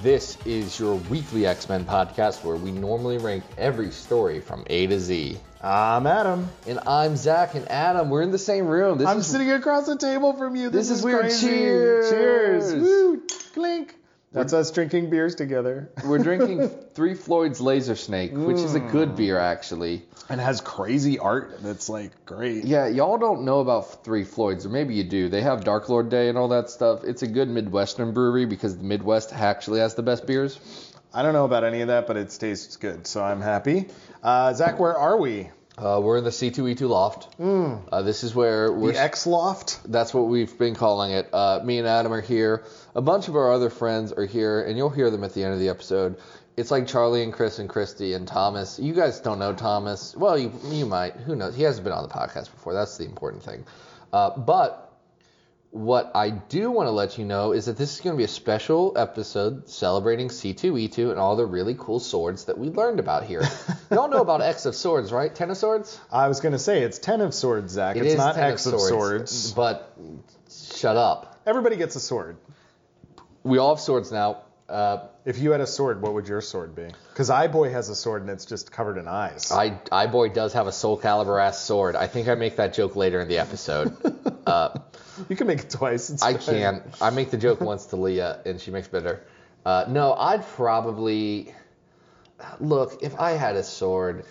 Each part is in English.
This is your weekly X Men podcast where we normally rank every story from A to Z. I'm Adam. And I'm Zach and Adam. We're in the same room. This I'm is, sitting across the table from you. This, This is weird. crazy. Cheers. Cheers. Woo. Clink. That's us drinking beers together. We're drinking Three Floyd's Laser Snake, which is a Mm. good beer actually. And has crazy art that's like great. Yeah, y'all don't know about Three Floyds, or maybe you do. They have Dark Lord Day and all that stuff. It's a good Midwestern brewery because the Midwest actually has the best beers. I don't know about any of that, but it tastes good, so I'm happy. Uh, Zach, where are we? Uh, we're in the C2E2 loft. Uh, this is where we're. The X Loft. That's what we've been calling it. Uh, me and Adam are here. A bunch of our other friends are here, and you'll hear them at the end of the episode. It's like Charlie and Chris and Christy and Thomas. You guys don't know Thomas. Well, you you might. Who knows? He hasn't been on the podcast before. That's the important thing. Uh, but what I do want to let you know is that this is going to be a special episode celebrating C2E2 and all the really cool swords that we learned about here. Y'all know about X of Swords, right? Ten of Swords? I was going to say it's Ten of Swords, Zach. It it's not Ten X of swords. But shut up. Everybody gets a sword. We all have swords now. Uh, If you had a sword, what would your sword be? Because Eye-Boy has a sword and it's just covered in eyes. I Eye-Boy does have a Soul Calibur ass sword. I think I make that joke later in the episode. uh, you can make it twice. It's I fine. can. I make the joke once to Leah, and she makes better. Uh, no, I'd probably look if I had a sword.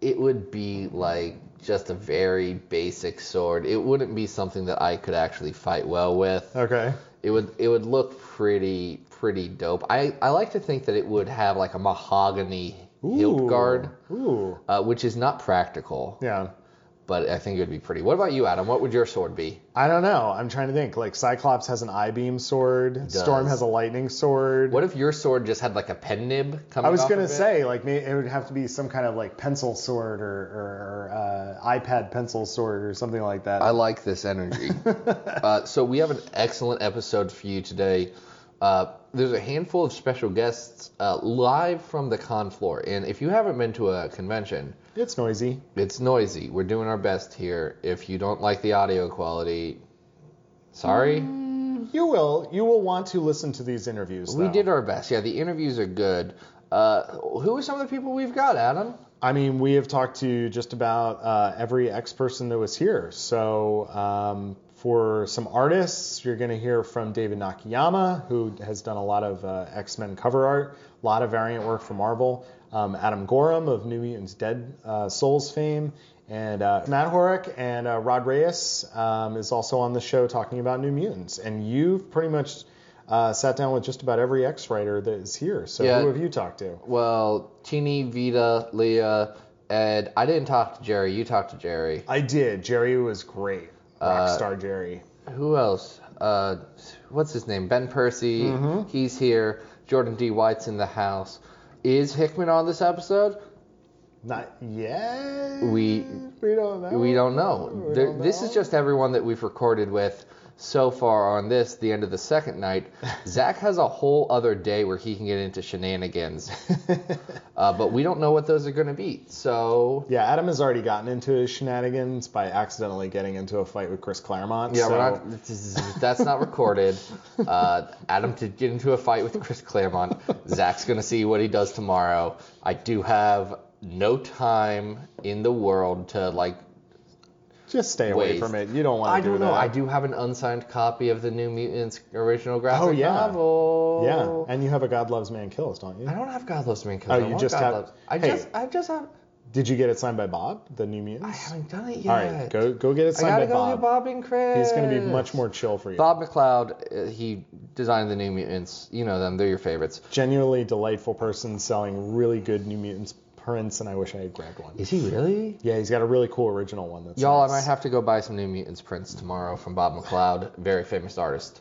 It would be like just a very basic sword. It wouldn't be something that I could actually fight well with. Okay. It would it would look pretty pretty dope. I, I like to think that it would have like a mahogany hilt guard, Ooh. uh, which is not practical, Yeah. But I think it would be pretty. What about you, Adam? What would your sword be? I don't know. I'm trying to think. Like Cyclops has an eye beam sword. Storm has a lightning sword. What if your sword just had like a pen nib coming? Out? I was gonna of it? say like it would have to be some kind of like pencil sword or, or, or uh, iPad pencil sword or something like that. I like this energy. uh, so we have an excellent episode for you today. Uh, there's a handful of special guests uh, live from the con floor, and if you haven't been to a convention, it's noisy. It's noisy. We're doing our best here. If you don't like the audio quality, sorry. You will you will want to listen to these interviews. We though. did our best. Yeah, the interviews are good. Uh, who are some of the people we've got, Adam? I mean, we have talked to just about uh, every ex person that was here. So um, for some artists, you're going to hear from David Nakayama, who has done a lot of uh, X Men cover art, a lot of variant work for Marvel. Um, Adam Gorham of New Mutants Dead uh, Souls fame. And uh, Matt Horak and uh, Rod Reis um, is also on the show talking about New Mutants. And you've pretty much uh, sat down with just about every X writer that is here. So Yeah. who have you talked to? Well, Tini, Vita, Leah, Ed. I didn't talk to Gerry. You talked to Gerry. I did. Gerry was great. Rockstar Gerry. Who else? Uh, what's his name? Ben Percy. Mm-hmm. He's here. Jordan D. White's in the house. Is Hickman on this episode? Not yet. We we don't know. We don't know. There- don't This is just everyone that we've recorded with so far on this, the end of the second night. Zach has a whole other day where he can get into shenanigans, uh, but we don't know what those are going to be. So Yeah, Adam has already gotten into his shenanigans by accidentally getting into a fight with Chris Claremont. yeah, so we're not. That's not recorded. Uh, Adam did get into a fight with Chris Claremont. Zach's going to see what he does tomorrow. I do have no time in the world to like just stay away ways. from it. You don't want to I do don't that. know. I do have an unsigned copy of the New Mutants original graphic Oh, yeah. novel. Yeah, and you have a God Loves Man Kills, don't you? I don't have God Loves Man Kills. Oh, I you just God have- Loves. I Hey. just, I just have. Did you get it signed by Bob, the New Mutants? I haven't done it yet. right, go go get it signed I signed gotta by go Bob. to Bob and Chris. He's going to be much more chill for you. Bob McLeod, uh, he designed the New Mutants. You know them; they're your favorites. Genuinely delightful person selling really good New Mutants prints, and I wish I had grabbed one. Is he really? Yeah, he's got a really cool original one. That's Y'all, nice. I might have to go buy some New Mutants prints tomorrow from Bob McLeod, very famous artist.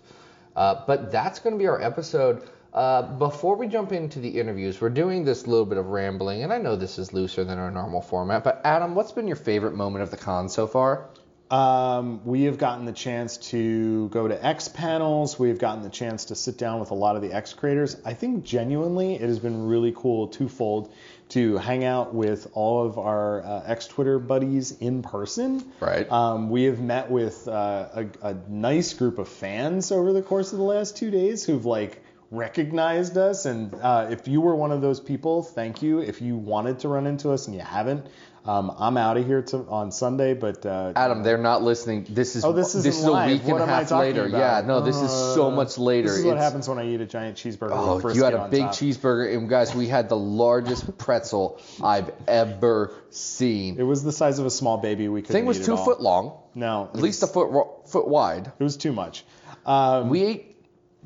Uh, but that's going to be our episode. Uh, before we jump into the interviews, we're doing this little bit of rambling, and I know this is looser than our normal format. But Adam, what's been your favorite moment of the con so far? Um, we have gotten the chance to go to X panels. We've gotten the chance to sit down with a lot of the X creators. I think genuinely it has been really cool twofold to hang out with all of our uh, X Twitter buddies in person. Right. Um, we have met with uh, a, a nice group of fans over the course of the last two days who've like recognized us. And uh, if you were one of those people, thank you. If you wanted to run into us and you haven't, um, I'm out of here to, on Sunday. But uh, Adam, they're not listening. This is Oh, this isn't is a week and a half later. about? Yeah, no, this is so Uh, much later. This is what It's- happens when I eat a giant cheeseburger. Oh, you had a big top. cheeseburger, and guys, we had the largest pretzel I've ever seen. It was the size of a small baby. We couldn't thing was two foot long, No, at least a foot foot wide. It was too much. Um, We ate.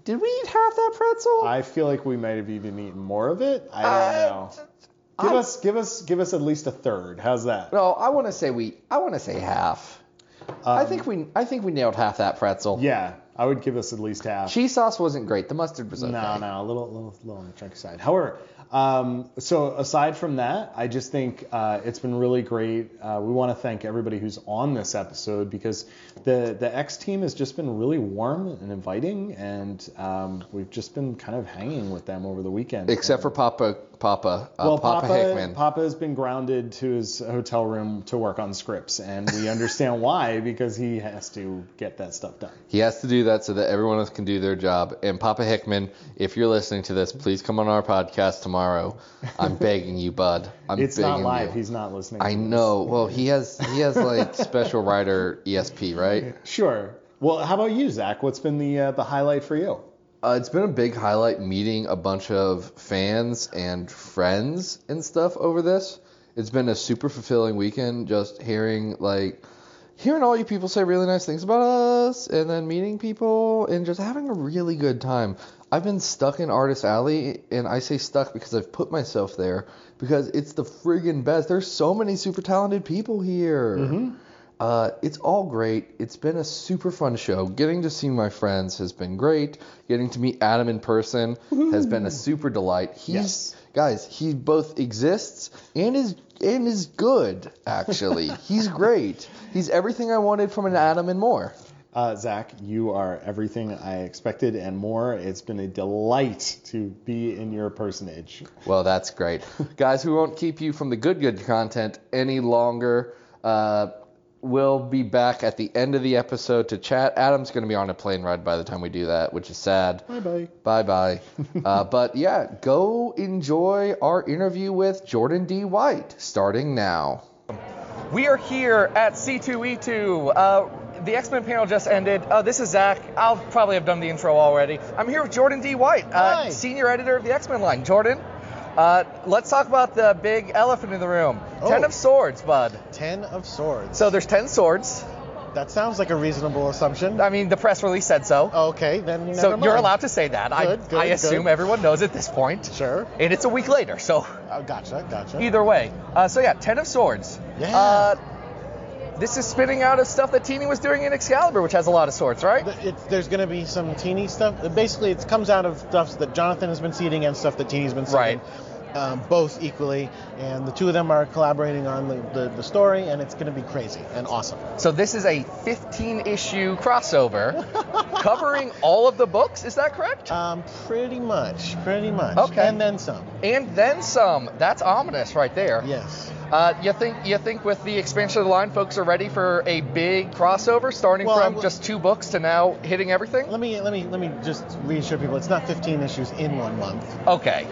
Did we eat half that pretzel? I feel like we might have even eaten more of it. I don't Uh, know. Give I- us, give us, give us at least a third. How's that? No, I want to say we. I want to say half. I Um, think we. I think we nailed half that pretzel. Yeah, I would give us at least half. Cheese sauce wasn't great. The mustard was okay. No, no, a little, little, little on the chunky side. However, um, so aside from that, I just think uh, it's been really great. Uh, we want to thank everybody who's on this episode because the the X team has just been really warm and inviting, and um, we've just been kind of hanging with them over the weekend. Except for Papa, Papa, uh, well, Papa, Papa, Hickman. Papa has been grounded to his hotel room to work on scripts, and we understand why because he has to get that stuff done. He has to do that so that everyone else can do their job. And Papa Hickman, if you're listening to this, please come on our podcast tomorrow. I'm begging you, bud. I'm It's begging not live. you. He's not listening. I to this. know. Well, he has he has like special writer ESP, right? Sure. Well, how about you, Zach? What's been the uh, the highlight for you? Uh, it's been a big highlight meeting a bunch of fans and friends and stuff over this. It's been a super fulfilling weekend just hearing like hearing all you people say really nice things about us and then meeting people and just having a really good time. I've been stuck in Artist Alley and I say stuck because I've put myself there because it's the friggin' best. There's so many super talented people here. Uh, it's all great. It's been a super fun show. Getting to see my friends has been great. Getting to meet Adam in person has been a super delight. He's Yes. guys, he both exists and is and is good actually. He's great. He's everything I wanted from an Adam and more. Uh, Zach, you are everything I expected and more. It's been a delight to be in your personage. Well, that's great. Guys, we won't keep you from the good, good content any longer. Uh, we'll be back at the end of the episode to chat. Adam's going to be on a plane ride by the time we do that, which is sad. Bye bye. Bye bye. uh, but yeah, go enjoy our interview with Jordan D. White starting now. We are here at C2E2. Uh, the X Men panel just ended. Uh, this is Zach. I'll probably have done the intro already. I'm here with Jordan D. White, uh, senior editor of the X Men line. Jordan, uh, let's talk about the big elephant in the room. Ten of Swords, bud. Ten of Swords. So there's ten swords. that sounds like a reasonable assumption. I mean, the press release said so. okay, then never so mind. you're allowed to say that. I, Good, good, I assume good. everyone knows at this point. Sure. And it's a week later, so Oh, gotcha, gotcha. either way. Uh, so yeah, Ten of Swords. Yeah. Uh, this is spinning out of stuff that Tini was doing in Excalibur, which has a lot of swords, right? It's, there's going to be some teeny stuff. Basically, it comes out of stuff that Jonathan has been seeding and stuff that Tini's been seeding. Right. Um, both equally, and the two of them are collaborating on the, the, the story, and it's going to be crazy and awesome. So this is a 15 issue crossover covering all of the books. Is that correct? Um, pretty much, pretty much. Okay. And then some. and then some. That's ominous right there. Yes. Uh, you think you think with the expansion of the line, folks are ready for a big crossover, starting Well, from w- just two books to now hitting everything? Let me let me let me just reassure people. It's not 15 issues in one month, Okay.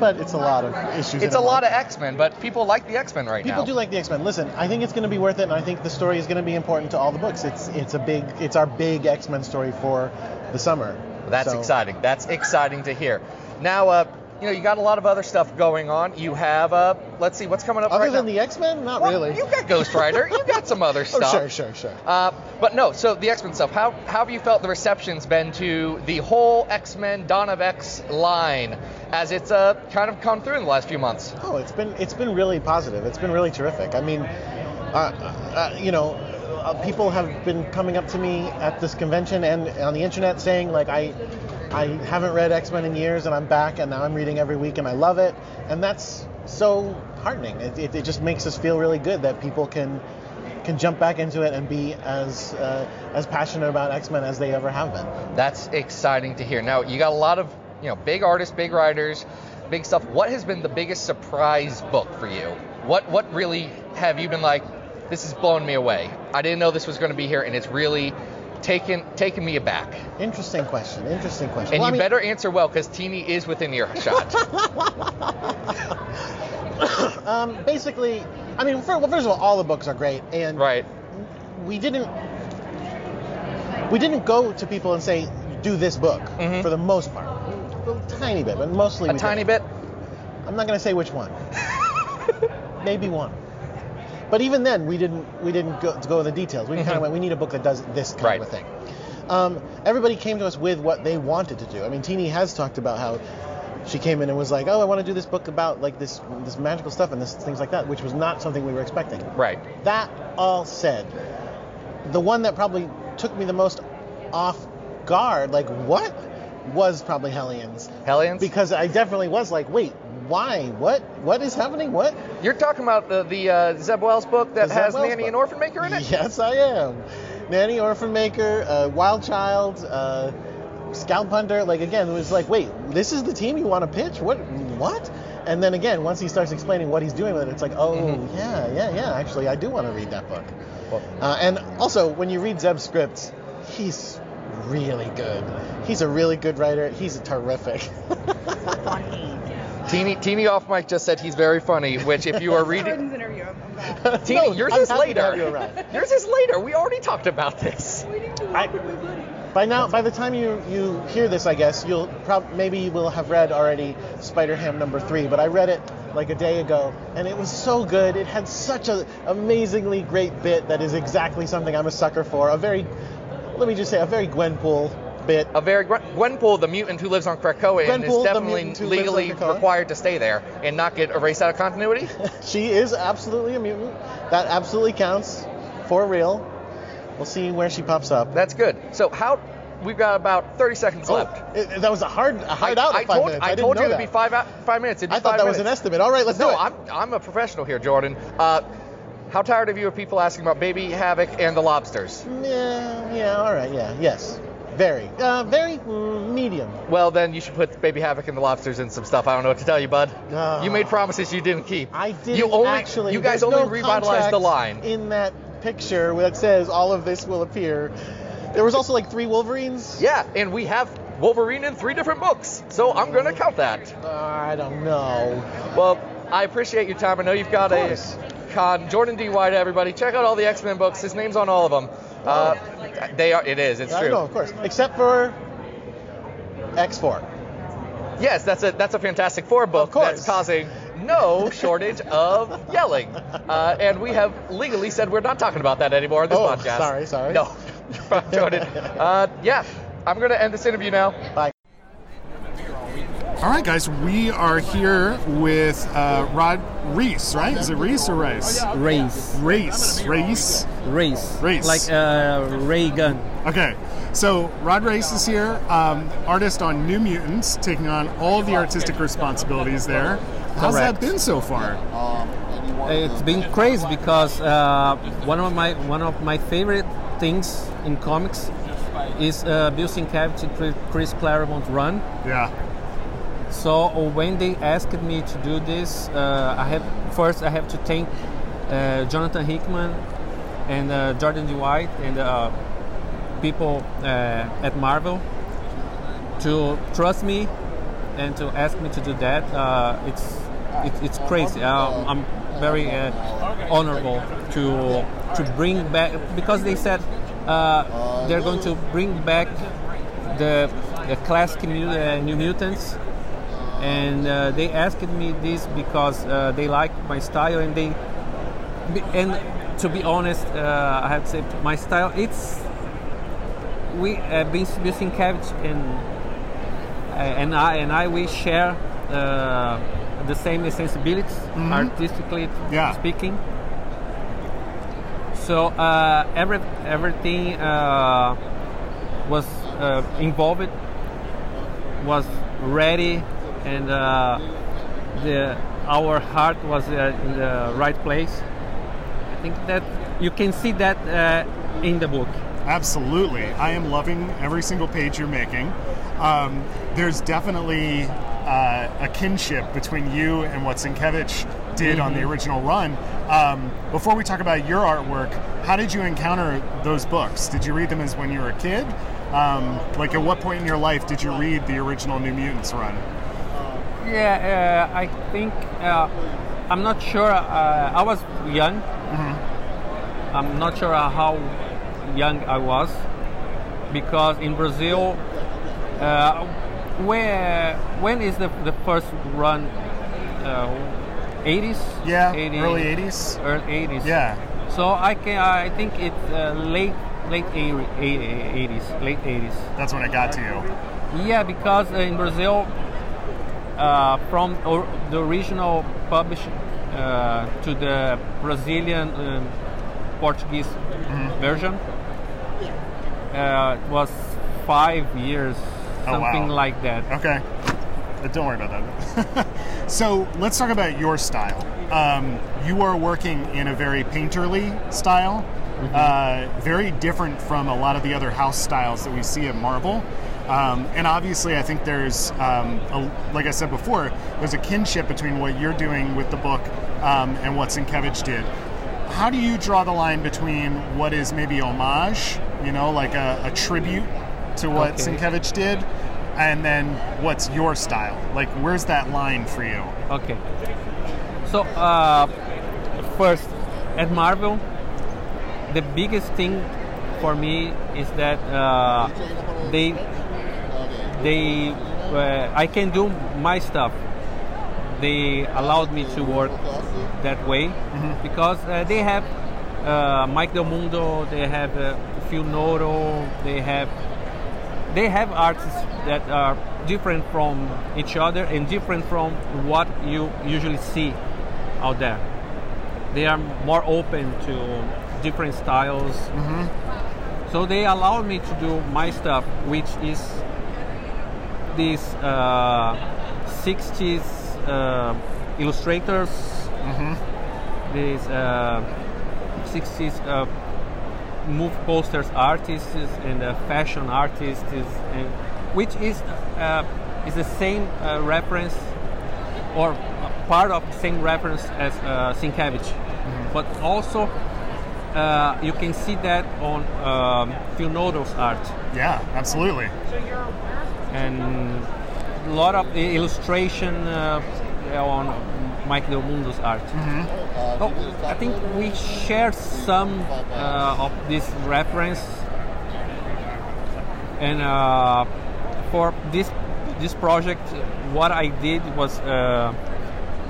But it's a lot of issues. It's a lot of X Men, but people like the X Men right People now. People do like the X-Men. Listen, I think it's going to be worth it, and I think the story is going to be important to all the books. It's it's a big it's our big X-Men story for the summer. That's So- exciting. That's exciting to hear. Now, uh, you know, you got a lot of other stuff going on. You have, uh, let's see, what's coming up Other right than now? the X-Men, not Well, really. You got Ghost Rider. you got some other stuff. oh, sure, sure, sure. Uh, but no, so the X Men stuff. How, how have you felt the reception's been to the whole X Men Dawn of X line as it's uh, kind of come through in the last few months? Oh, it's been it's been really positive. It's been really terrific. I mean, uh, uh, you know, uh, people have been coming up to me at this convention and on the internet saying like I I haven't read X Men in years, and I'm back, and now I'm reading every week, and I love it, and that's so heartening. It, it, it just makes us feel really good that people can can jump back into it and be as uh, as passionate about X Men as they ever have been. That's exciting to hear. Now you got a lot of you know big artists, big writers, big stuff. What has been the biggest surprise book for you? What what really have you been like? This has blown me away. I didn't know this was going to be here, and it's really taken taken me aback. Interesting question. Interesting question. And Well, I you mean- better answer well because Tini is within earshot. um, basically, I mean, fir- well, first of all, all the books are great, and right. we didn't we didn't go to people and say do this book Mhm. for the most part. A tiny bit, but mostly A tiny did. bit. I'm not going to say which one. Maybe one. But even then, we didn't we didn't go, go into the details. We kind Mhm. of went. We need a book that does this kind Right. of a thing. Um, everybody came to us with what they wanted to do. I mean, Tini has talked about how she came in and was like, "Oh, I want to do this book about like this this magical stuff and this things like that," which was not something we were expecting. Right. That all said, the one that probably took me the most off guard, like what, was probably Hellions. Hellions. Because I definitely was like, wait, why? What? What is happening? What? You're talking about the the uh, Zeb Wells book that The has Wells Nanny book. and Orphan Maker in it. Yes, I am. Nanny, Orphan Maker, uh, Wild Child, uh, Scalp Hunter. Like again, it was like, wait, this is the team you want to pitch? What? What? And then again, once he starts explaining what he's doing with it, it's like, oh Mhm. yeah, yeah, yeah. Actually, I do want to read that book. Uh, and also, when you read Zeb's scripts, he's really good. He's a really good writer. He's terrific. Tini Tini off mic just said he's very funny, which if you are reading. Jordan's interview. I'm, I'm back. Tini, No, yours I'm is happy to have later. you around. yours is later. We already talked about this. I- walk with my buddy. By now, by the time you, you hear this, I guess you'll prob- maybe you will have read already Spider Ham number three. But I read it like a day ago, and it was so good. It had such an amazingly great bit that is exactly something I'm a sucker for. A very, let me just say, a very Gwenpool bit. A very Gwenpool, the mutant who lives on Krakoa, and is definitely mutant who lives on legally required to stay there and not get erased out of continuity. She is absolutely a mutant. That absolutely counts for real. We'll see where she pops up. That's good. So how? We've got about 30 seconds Oh, left. it- that was a hard, a hard I, out. I told, minutes. I didn't told you it'd be five out, five minutes. I thought that was an estimate. All right, let's go. No, do it. I'm I'm a professional here, Jordan. Uh, how tired of you of people asking about Baby Havoc and the lobsters? Yeah, yeah, all right, yeah, yes. Very, uh, very mm, medium. Well, then you should put Baby Havoc and the lobsters in some stuff. I don't know what to tell you, bud. Ah. you made promises you didn't keep. I didn't You only, actually. You guys only no revitalized the line. in that picture that says all of this will appear. There was also like three Wolverines. Yeah, and we have Wolverine in three different books, so I'm gonna count that. Uh, I don't know. Well, I appreciate your time. I know you've got a con. Jordan D. White, everybody, check out all the X-Men books. His name's on all of them. Uh, they are. It is. It's I true. know, of course, except for X4. Yes, that's a that's a Fantastic Four book that's causing no shortage of yelling. Uh, and we have legally said we're not talking about that anymore on this Oh, podcast. sorry, sorry. No, Jordan. Uh, yeah, I'm gonna end this interview now. Bye. All right, guys, we are here with uh, Rod Reese, right? Is it Reese or Rice? race Race. Race. race Race. like uh, ray gun Okay, so Rod Race is here, um, artist on New Mutants, taking on all the artistic responsibilities there. How's that been so far? it's been crazy because uh, one of my one of my favorite things in comics is uh, Bill Sienkiewicz Chris Claremont run. Yeah. So when they asked me to do this, uh, I have first I have to thank uh, Jonathan Hickman and uh, Jordan D. White and uh, people uh, at Marvel to trust me and to ask me to do that. Uh, it's it, it's crazy. I'm very honorable to to bring back because they said they're going to bring back the, the classic New Mutants and uh, they asked me this because uh, they like my style and they and to be honest uh, I have to say my style it's we have been using cabbage and uh, and I and I we share uh, the same sensibilities artistically Yeah. speaking so uh, every everything uh, was uh, involved was ready and uh, the our heart was uh, in the right place. I think that you can see that uh, in the book. Absolutely. I am loving every single page you're making. Um, there's definitely uh, a kinship between you and what Sienkiewicz did on the original run. Um, before we talk about your artwork, how did you encounter those books? Did you read them as when you were a kid? Um, like, at what point in your life did you read the original New Mutants run? Yeah, uh, I think uh, I'm not sure. Uh, I was young. I'm not sure how young I was because in Brazil, uh, where when is the the first run? Uh, 80s. Yeah, 80 early 80s? Early 80s. Yeah. So I can I think it's uh, late late 80s, late 80s. That's when it got to you. Yeah, because uh, in Brazil, uh, from or the original publish uh, to the Brazilian um, Portuguese Mm-hmm. version, uh, it was five years, Oh, something wow. like that. Okay. But don't worry about that. so let's talk about your style. Um, you are working in a very painterly style, uh, very different from a lot of the other house styles that we see at Marvel. Um, and obviously, I think there's, um, a, like I said before, there's a kinship between what you're doing with the book um, and what Sienkiewicz did. How do you draw the line between what is maybe homage, you know, like a, a tribute to what Okay. Sienkiewicz did, and then what's your style? Like, where's that line for you? Okay. So uh, first, at Marvel, the biggest thing for me is that uh, they they uh, I can do my stuff. They allowed me to work that way because uh, they have uh, Mike Del Mundo, they have uh, Phil Noto, they have they have artists that are different from each other and different from what you usually see out there. They are more open to different styles. So they allowed me to do my stuff, which is these uh, 60s uh, illustrators, these uh, 60s uh, move posters artists and uh, fashion artists, and which is uh, is the same uh, reference or part of the same reference as uh, Sienkiewicz, but also uh, you can see that on um, Phil Noto's art. Yeah, absolutely. And a lot of illustration uh, on Mike Del Mundo's art. Oh, I think we share some uh, of this reference, and uh, for this this project, what I did was uh,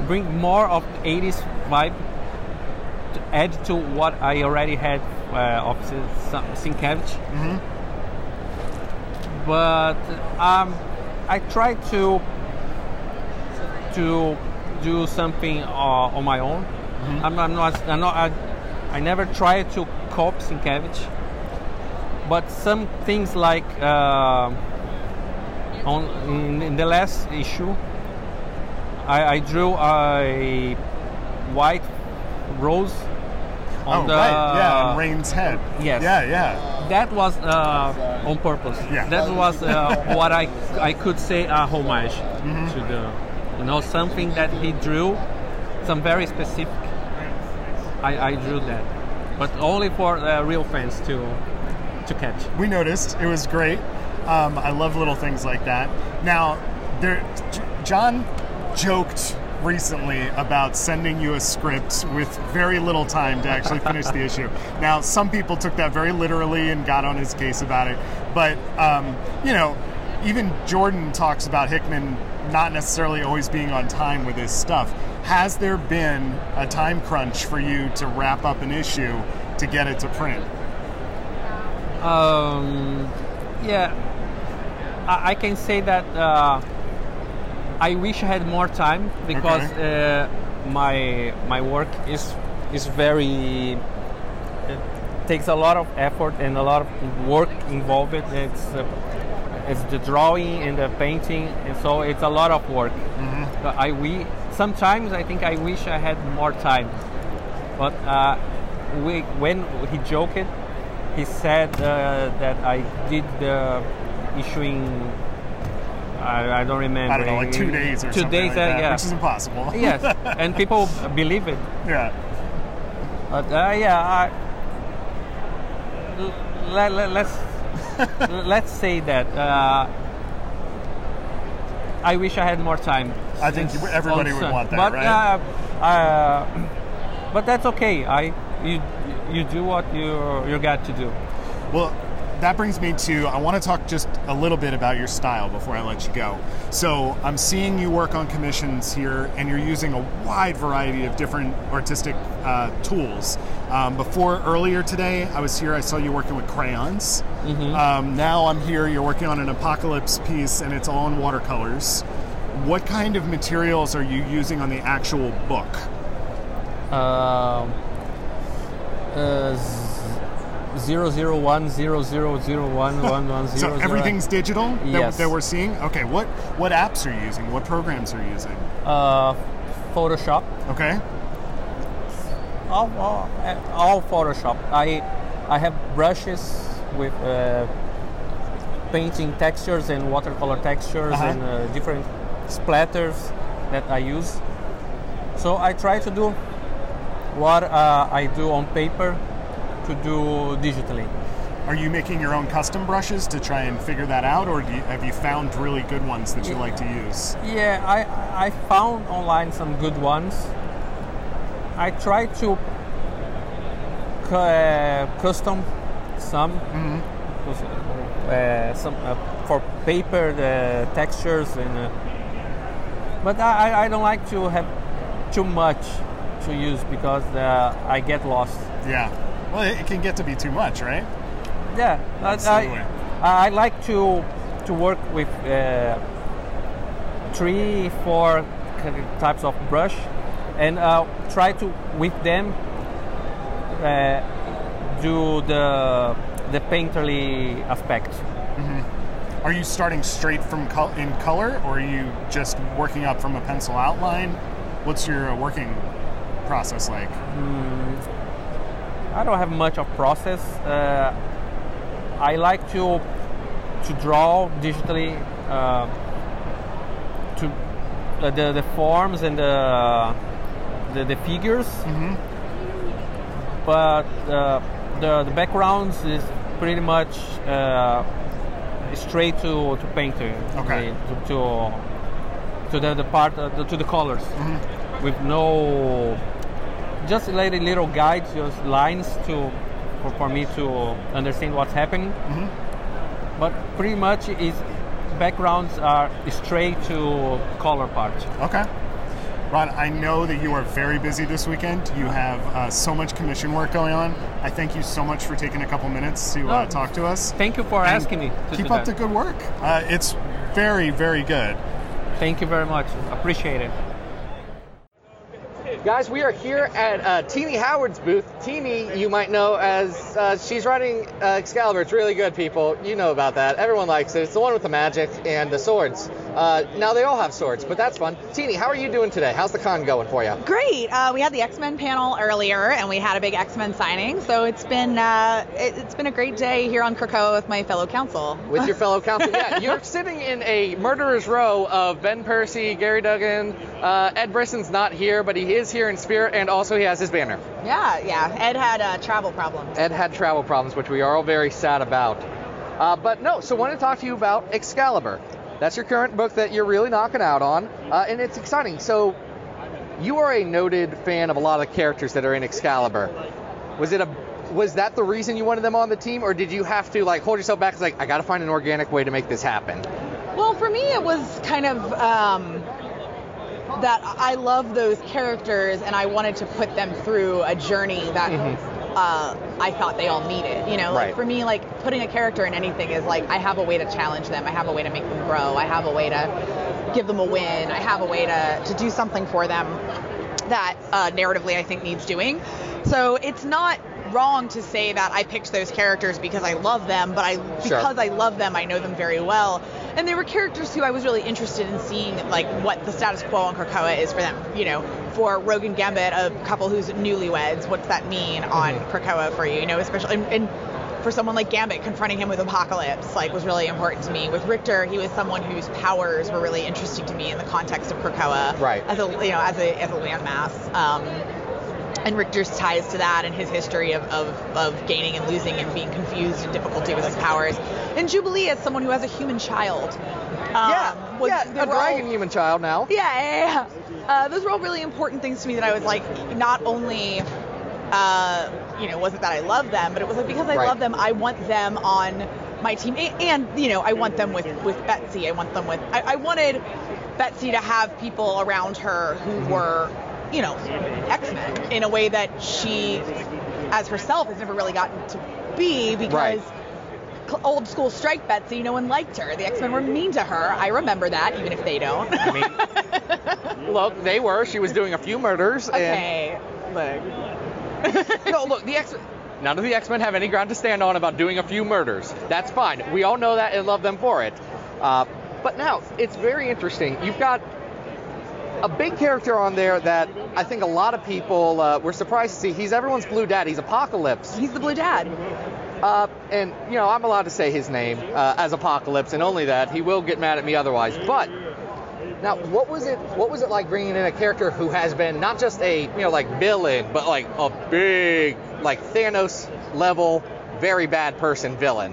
bring more of the 80s vibe to add to what I already had uh, of Sienkiewicz but um, I try to to do something uh, on my own. I'm, I'm not. I'm not. I, I never try to copy Sienkiewicz, but some things like uh, on in, in the last issue, I, I drew a white rose on oh, the right. Yeah, on Rahne's head. Yes. Yeah, yeah. That was uh, on purpose. Yeah. That was uh, what I I could say a homage to the you know something that he drew, some very specific. I, I drew that, but only for uh, real fans to to catch. We noticed. It was great. Um, I love little things like that. Now, there, John joked recently about sending you a script with very little time to actually finish the issue. Now, some people took that very literally and got on his case about it. But, um, you know, even Jordan talks about Hickman not necessarily always being on time with his stuff. Has there been a time crunch for you to wrap up an issue to get it to print? Um, yeah, I, I can say that uh, I wish I had more time because uh, my my work is is very it takes a lot of effort and a lot of work involved. It's uh, it's the drawing and the painting, and so it's a lot of work. Mm-hmm. I we sometimes I think I wish I had more time, but uh, we, when he joked, he said uh, that I did the issuing. I, I don't remember. I don't know, like two days or two something days, like uh, that, yeah. which is impossible. yes, and people believe it. yeah. But uh, yeah, I, let, let, let's let's say that uh, I wish I had more time. I think everybody would want that, but, right? Uh, uh, but that's okay. I you you do what you you got to do. Well, that brings me to I want to talk just a little bit about your style before I let you go. So I'm seeing you work on commissions here, and you're using a wide variety of different artistic uh, tools. Um, before earlier today, I was here. I saw you working with crayons. Um, now I'm here. You're working on an apocalypse piece, and it's all in watercolors. What kind of materials are you using on the actual book? Um, uh, zero zero one zero zero zero one one one So zero. everything's digital that, Yes. that we're seeing. Okay, what what apps are you using? What programs are you using? uh, Photoshop. Okay. all, all, all Photoshop. I I have brushes with uh, painting textures and watercolor textures Uh-huh. and uh, different splatters that I use. So I try to do what uh, I do on paper to do digitally. Are you making your own custom brushes to try and figure that out, or you, have you found really good ones that you like to use? Yeah, I I found online some good ones. I try to cu- uh, custom some, cus- uh, some uh, for paper the textures and. Uh, but I, I- I don't like to have too much to use because uh, I get lost. Yeah. Well, it, can get to be too much, right? Yeah, I- Absolutely. I, I like to to work with uh, three, four types of brush, and uh, try to with them uh, do the the painterly aspect. Are you starting straight from col- in color, or are you just working up from a pencil outline? What's your working process like? I don't have much of process. Uh, I like to to draw digitally uh, to uh, the the forms and the the, the figures. But uh, the the backgrounds is pretty much uh, straight to to painting. Okay. To to, to the, the part uh, to the colors with no just like a little guides, just lines to for, for me to understand what's happening. But pretty much is backgrounds are straight to color part. Okay. Rod, I know that you are very busy this weekend. You have uh, so much commission work going on. I thank you so much for taking a couple minutes to uh, talk to us. Thank you for And asking me. Keep up that. the good work. Uh, it's very, very good. Thank you very much. Appreciate it. Guys, we are here at uh, Tini Howard's booth. Tini, you might know as uh, she's running uh, Excalibur. It's really good, people. You know about that. Everyone likes it. It's the one with the magic and the swords. Uh, now they all have swords, but that's fun. Tini, how are you doing today? How's the con going for you? Great. Uh, we had the X Men panel earlier, and we had a big X Men signing. So it's been uh, it, it's been a great day here on Krakoa with my fellow council. With your fellow council, yeah, you're sitting in a murderer's row of Ben Percy, Gerry Duggan. Uh, Ed Brisson's not here, but he is here in spirit, and also he has his banner. Yeah, yeah. Ed had uh, travel problems. Ed had travel problems, which we are all very sad about. Uh, but no, so I wanted to talk to you about Excalibur. That's your current book that you're really knocking out on, uh, and it's exciting. So, you are a noted fan of a lot of the characters that are in Excalibur. Was it a was that the reason you wanted them on the team, or did you have to like hold yourself back? It's like I got to find an organic way to make this happen. Well, for me, it was kind of um, that I love those characters, and I wanted to put them through a journey that uh, I thought they all needed. You know, Right. like for me, like putting a character in anything is like I have a way to challenge them, I have a way to make them grow, I have a way to give them a win, I have a way to to do something for them that uh, narratively I think needs doing. So it's not wrong to say that I picked those characters because I love them, but I Sure. because I love them, I know them very well. And they were characters who I was really interested in seeing like what the status quo on Krakoa is for them. You know, for Rogue and Gambit, a couple who's newlyweds, what's that mean on Krakoa for you? You know, especially and, and for someone like Gambit, confronting him with Apocalypse like was really important to me. With Rictor, he was someone whose powers were really interesting to me in the context of Krakoa, Right. As a you know, as a as a landmass. Um, and Rictor's ties to that and his history of, of, of gaining and losing and being confused and difficulty with his powers. And Jubilee as someone who has a human child. Um, yeah, was- yeah, a were all- dragon human child now. yeah, yeah, yeah. Uh, those were all really important things to me that I was like, not only, uh, you know, wasn't that I love them, but it was like because I Right. love them, I want them on my team, and, and you know, I want them with with Betsy. I want them with. I, I wanted Betsy to have people around her who were, you know, X Men in a way that she, as herself, has never really gotten to be because Right. old school strike Betsy, no one liked her. The X Men were mean to her. I remember that, even if they don't. I mean, look, they were. She was doing a few murders. okay, look. And, no, look, the X. None of the X Men have any ground to stand on about doing a few murders. That's fine. We all know that and love them for it. Uh, but now it's very interesting. You've got a big character on there that I think a lot of people uh, were surprised to see. He's everyone's blue dad. He's Apocalypse. He's the blue dad. Uh, and you know, I'm allowed to say his name uh, as Apocalypse, and only that. He will get mad at me otherwise. But now, what was it? What was it like bringing in a character who has been not just a you know like villain, but like a big like Thanos level, very bad person villain?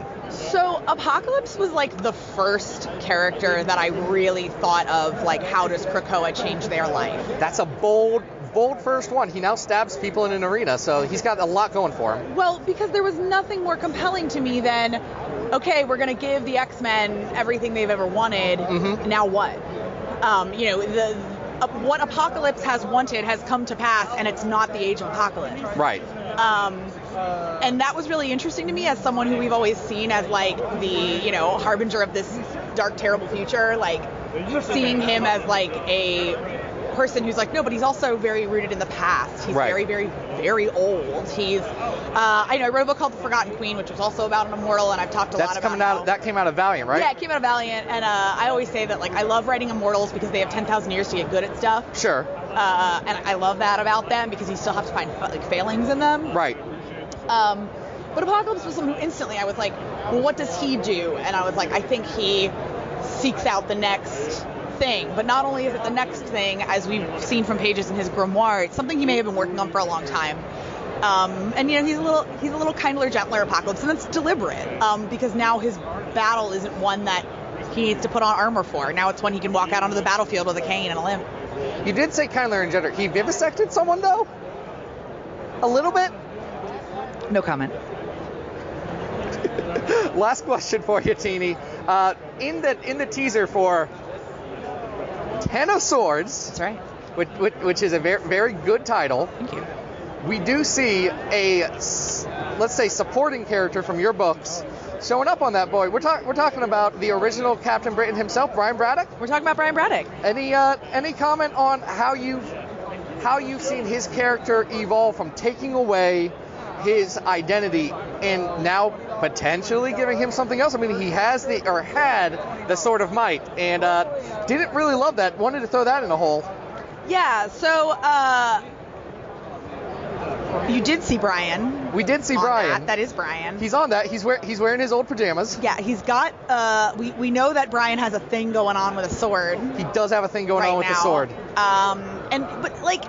So Apocalypse was like the first character that I really thought of like how does Krakoa change their life? That's a bold, bold first one. He now stabs people in an arena, so he's got a lot going for him. Well, because there was nothing more compelling to me than okay, we're gonna give the X-Men everything they've ever wanted. Mhm. Now what? Um, you know, the uh, what Apocalypse has wanted has come to pass, and it's not the Age of Apocalypse. Right. Um, and that was really interesting to me as someone who we've always seen as like the you know harbinger of this dark terrible future like seeing him as like a person who's like no but he's also very rooted in the past he's Right. very very very old he's uh, I know I wrote a book called The Forgotten Queen which was also about an immortal and I've talked a That's lot about coming how- out. That came out of Valiant, right? yeah it came out of Valiant and uh, I always say that like I love writing immortals because they have 10,000 years to get good at stuff Sure. uh, and I love that about them because you still have to find like failings in them Right. Um, but Apocalypse was someone who instantly I was like, well, what does he do? And I was like, I think he seeks out the next thing. But not only is it the next thing, as we've seen from pages in his grimoire, it's something he may have been working on for a long time. Um, and you know he's a little he's a little kindler, gentler Apocalypse, and that's deliberate um, because now his battle isn't one that he needs to put on armor for. Now it's one he can walk out onto the battlefield with a cane and a limp. You did say kindler and gender. He vivisected someone though. A little bit. No comment. Last question for you, Tini. Uh, in the in the teaser for Ten of Swords, That's right. which, which, which is a very very good title, Thank you. we do see a let's say supporting character from your books showing up on that boy. We're talking we're talking about the original Captain Britain himself, Brian Braddock. We're talking about Brian Braddock. Any uh, any comment on how you've how you've seen his character evolve from taking away his identity and now potentially giving him something else? I mean, he has the or had the sword of might, and uh, didn't really love that. Wanted to throw that in a hole. Yeah, so uh you did see Brian. We did see Brian. That. that is Brian. He's on that. He's wear, he's wearing his old pajamas. yeah, he's got uh we, we know that Brian has a thing going on with a sword He does have a thing going right on with now. the sword. Um and but like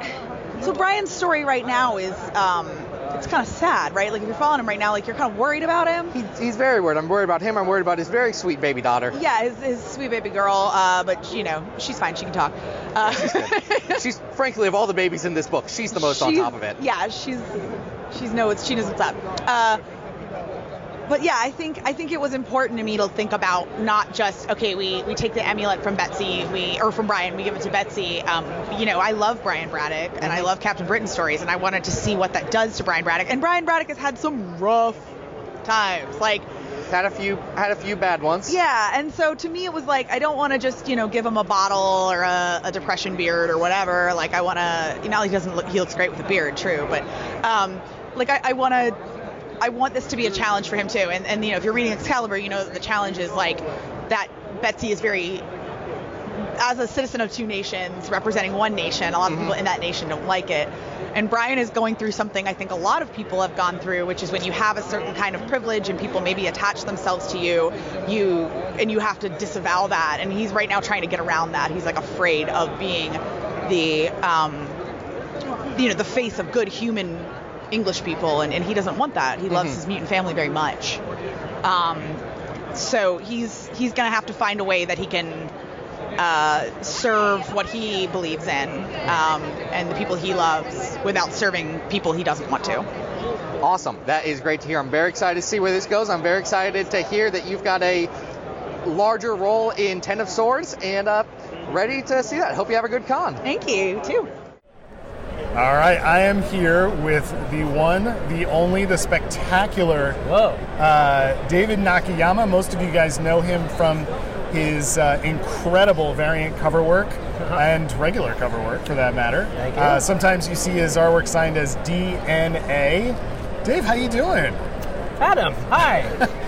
so Brian's story right now is um it's kind of sad, right? Like if you're following him right now, like you're kind of worried about him. He, he's very worried. I'm worried about him. I'm worried about his very sweet baby daughter. Yeah, his, his sweet baby girl, uh, but you know she's fine. She can talk. Uh, She's frankly of all the babies in this book, she's the most on top of it. Yeah, she's she's knows she knows what's up. Uh, but yeah, I think I think it was important to me to think about not just okay, we we take the amulet from Betsy, we or from Brian, we give it to Betsy. Um, you know, I love Brian Braddock and I love Captain Britain stories, and I wanted to see what that does to Brian Braddock. And Brian Braddock has had some rough times, like. Had a few had a few bad ones. Yeah, and so to me it was like I don't want to just you know give him a bottle or a, a depression beard or whatever. Like I want to, you know, he doesn't look he looks great with a beard, true, but um, like I, I want to. I want this to be a challenge for him too, and and you know if you're reading Excalibur, you know that the challenge is like that Betsy is very as a citizen of two nations representing one nation, a lot of people in that nation don't like it. And Brian is going through something I think a lot of people have gone through, which is when you have a certain kind of privilege and people maybe attach themselves to you, you and you have to disavow that. And he's right now trying to get around that. He's like afraid of being the um, you know the face of good human English people, and, and he doesn't want that. He loves his mutant family very much. Um, so he's he's gonna have to find a way that he can uh, serve what he believes in um, and the people he loves without serving people he doesn't want to. Awesome. That is great to hear. I'm very excited to see where this goes. I'm very excited to hear that you've got a larger role in Ten of Swords and uh, ready to see that. Hope you have a good con. Thank you too. All right, I am here with the one, the only, the spectacular Whoa. uh, David Nakayama. Most of you guys know him from his uh, incredible variant cover work and regular cover work, for that matter. Uh-huh. Thank you. Uh, sometimes you see his artwork signed as DNA. Dave, how you doing? Adam, hi.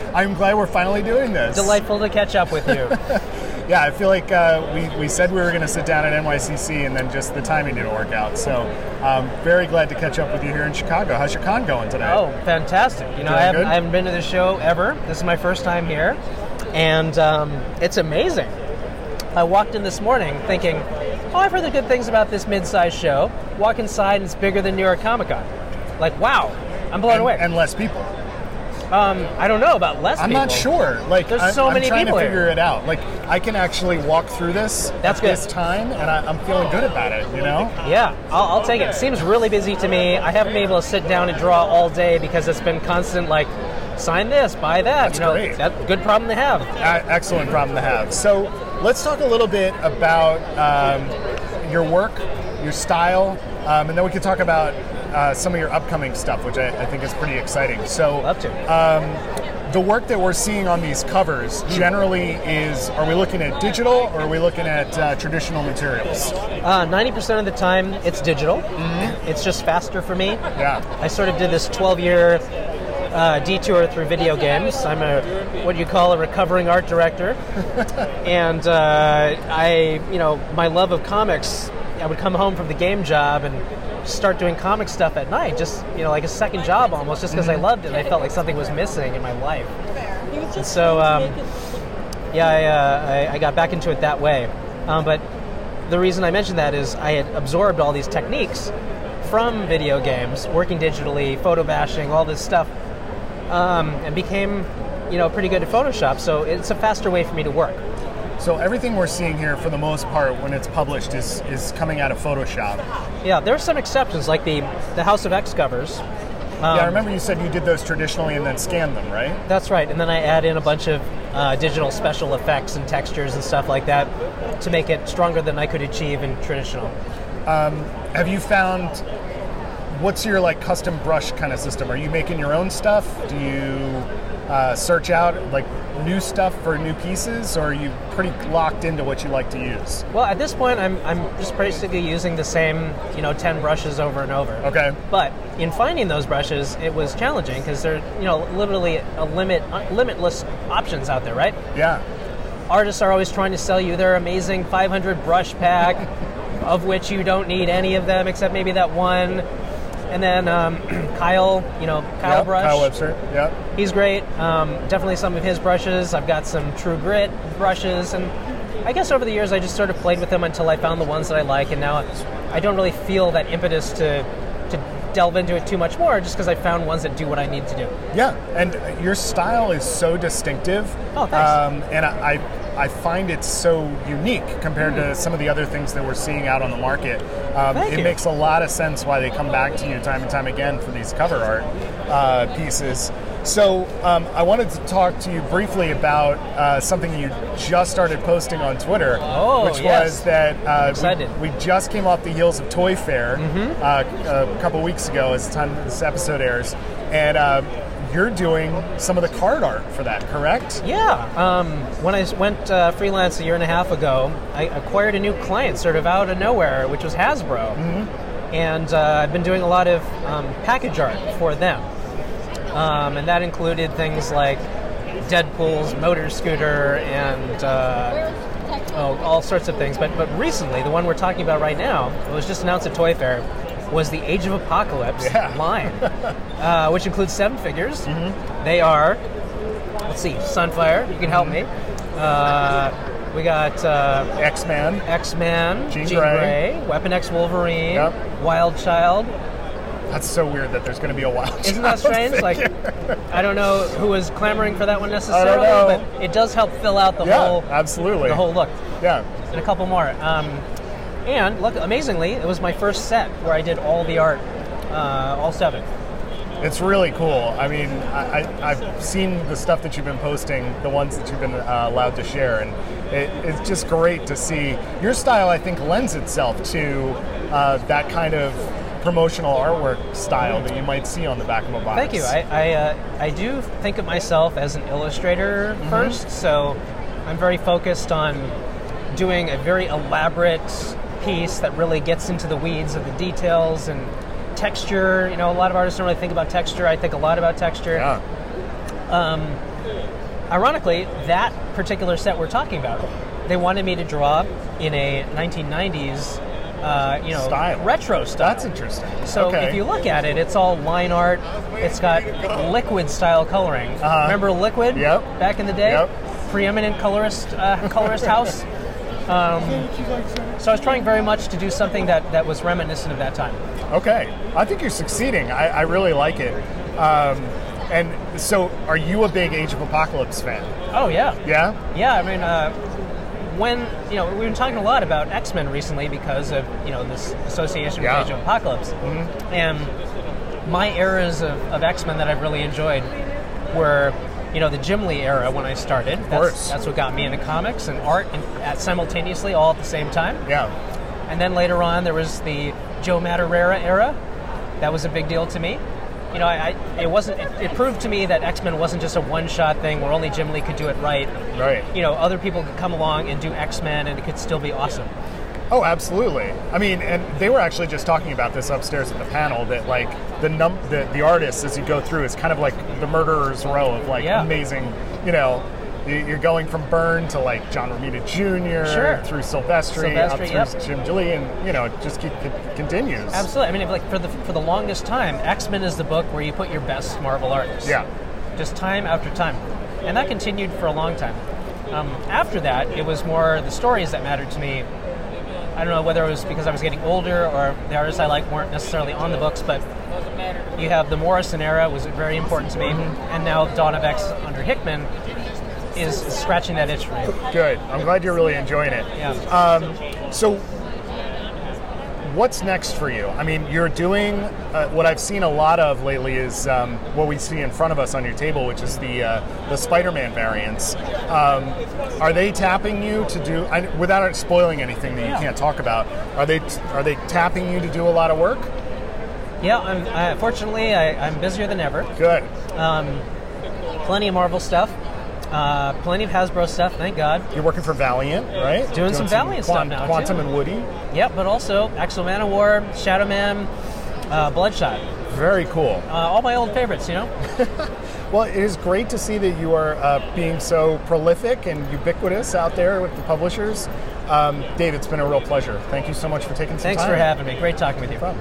I'm glad we're finally doing this. Delightful to catch up with you. Yeah, I feel like uh, we, we said we were going to sit down at NYCC and then just the timing didn't work out. So um, very glad to catch up with you here in Chicago. How's your con going today? Oh, fantastic. You know, I haven't. I haven't been to the show ever. This is my first time here. And um, it's amazing. I walked in this morning thinking, oh, I've heard the good things about this mid-sized show. Walk inside and it's bigger than New York Comic Con. Like, wow, I'm blown and, away. and less people. Um, I don't know about less I'm people. not sure. Like There's I'm, so I'm many trying people to here. figure it out. Like I can actually walk through this That's at good. this time, and I, I'm feeling good about it. You know. Yeah, I'll, I'll take it. Seems really busy to me. I haven't been able to sit down and draw all day because it's been constant, like, sign this, buy that. That's you know, great. that good problem to have. A- excellent problem to have. So let's talk a little bit about um, your work, your style, um, and then we can talk about uh, some of your upcoming stuff, which I, I think is pretty exciting. So Love to. um, the work that we're seeing on these covers generally is are we looking at digital or are we looking at uh, traditional materials? Uh, 90% of the time, it's digital. It's just faster for me. Yeah. I sort of did this 12 year uh, detour through video games. I'm a what you call a recovering art director, and uh, I, you know, my love of comics. I would come home from the game job and start doing comic stuff at night, just you know, like a second job almost, just because I loved it. I felt like something was missing in my life, and so um, yeah, I, uh, I, I got back into it that way. Um, but the reason I mentioned that is I had absorbed all these techniques from video games, working digitally, photo bashing, all this stuff, um, and became, you know, pretty good at Photoshop. So it's a faster way for me to work. So everything we're seeing here, for the most part, when it's published, is is coming out of Photoshop. Yeah, there are some exceptions, like the the House of X covers. yeah, I Um, remember you said you did those traditionally and then scanned them, right? That's right, and then I add in a bunch of uh, digital special effects and textures and stuff like that to make it stronger than I could achieve in traditional. Have you found what's your like custom brush kind of system? Are you making your own stuff? Do you uh, search out like new stuff for new pieces, or are you pretty locked into what you like to use? Well, at this point, I'm, I'm just basically using the same, you know, 10 brushes over and over. Okay. But in finding those brushes, it was challenging because there, you know, literally a limit, uh, limitless options out there, right? Yeah. Artists are always trying to sell you their amazing 500 brush pack, of which you don't need any of them except maybe that one. And then um, Kyle, you know, Kyle Yep, Brush. Kyle Webster. yeah. He's great. Um, definitely some of his brushes. I've got some True Grit brushes, and I guess over the years I just sort of played with them until I found the ones that I like, and now I don't really feel that impetus to to delve into it too much more, just because I found ones that do what I need to do. Yeah, and your style is so distinctive. Oh, thanks. Um, and I, I I find it so unique compared to some of the other things that we're seeing out on the market. Um, it you. makes a lot of sense why they come back to you time and time again for these cover art uh, pieces. So um, I wanted to talk to you briefly about uh, something you just started posting on Twitter, Oh, which yes. was that uh, Mm-hmm. we, we just came off the heels of Toy Fair uh, a couple weeks ago, as the time this episode airs, and uh, you're doing some of the card art for that, correct? Yeah. Um, I went uh, freelance a year and a half ago, I acquired a new client sort of out of nowhere, which was Hasbro. and uh, I've been doing a lot of um, package art for them, um, and that included things like Deadpool's motor scooter and uh, oh, all sorts of things. But but recently, the one we're talking about right now, it was just announced at Toy Fair, was the Age of Apocalypse Yeah. line, uh, which includes seven figures. They are, let's see, Sunfire. You can help me. Uh, we got uh, X Men, X Men, Jean Jean, Grey. Grey, Weapon X Wolverine, Yep. Wild Child. That's so weird that there's going to be a wild. Isn't that Child strange? Like. I don't know who was clamoring for that one necessarily, but it does help fill out the yeah, whole absolutely. the whole look. Yeah. And a couple more. Um, and look, amazingly, it was my first set where I did all the art, uh, all seven. It's really cool. I mean, I, I, I've seen the stuff that you've been posting, the ones that you've been uh, allowed to share, and it, it's just great to see. Your style, I think, lends itself to uh, that kind of promotional artwork style that you might see on the back of a box. Thank you. I I, uh, I do think of myself as an illustrator Mm-hmm. first, so I'm very focused on doing a very elaborate piece that really gets into the weeds of the details and texture. You know, a lot of artists don't really think about texture. I think a lot about texture. yeah. Um, Ironically, that particular set we're talking about, they wanted me to draw in a 1990s, uh, you know, Style. retro style. That's interesting. So okay. if you look at it, it's all line art. It's got liquid style coloring. Uh-huh. Remember liquid? Yep. Back in the day, Yep. preeminent colorist uh, colorist house. Um, so I was trying very much to do something that, that was reminiscent of that time. Okay, I think you're succeeding. I, I really like it. Um, and so, are you a big Age of Apocalypse fan? Oh yeah, Yeah. yeah. I mean, uh, when you know we've been talking a lot about X Men recently because of you know this association with Yeah. Age of Apocalypse, and my eras of, of X Men that I've really enjoyed were you know the Jim Lee era when I started. Of course. that's, what got me into comics and art and at simultaneously all at the same time. Yeah. And then later on there was the Joe Madureira era. That was a big deal to me. You know, I, I it wasn't. It, it proved to me that X Men wasn't just a one-shot thing where only Jim Lee could do it right Right. you know, other people could come along and do X Men and it could still be awesome. Oh, absolutely. I mean, and they were actually just talking about this upstairs at the panel that like the num the, the artists as you go through is kind of like the murderer's row of like Yeah. amazing, you know. you- You're going from Byrne to like John Romita Jr. Sure. through Silvestri, up through yep. Jim Lee, and you know, it just keep, it continues. Absolutely. I mean, if, like for the for the longest time, X Men is the book where you put your best Marvel artists. Yeah. Just time after time, and that continued for a long time. Um, after that, it was more the stories that mattered to me. I don't know whether it was because I was getting older or the artists I like weren't necessarily on the books, but you have the Morrison era was very important to me, and now Dawn of X under Hickman is scratching that itch for me. Good. I'm glad you're really enjoying it. Yeah. Um, so, what's next for you? I mean, you're doing uh, what I've seen a lot of lately is um, what we see in front of us on your table, which is the uh, the Spider-Man variants. Um, are they tapping you to do I, without spoiling anything that you Yeah. can't talk about? Are they are they tapping you to do a lot of work? Yeah, I'm, I, fortunately, I, I'm busier than ever. Good. Um, plenty of Marvel stuff, uh, plenty of Hasbro stuff, thank God. You're working for Valiant, right? Doing some Valiant stuff now, Quantum too. and Woody. Yep, but also X-O Manowar, Shadow Man, uh, Bloodshot. Very cool. Uh, all my old favorites, you know? Well, it is great to see that you are uh, being so prolific and ubiquitous out there with the publishers. Um, Dave, it's been a real pleasure. Thank you so much for taking some Thanks time. Thanks for having me. Great talking with you. Fun.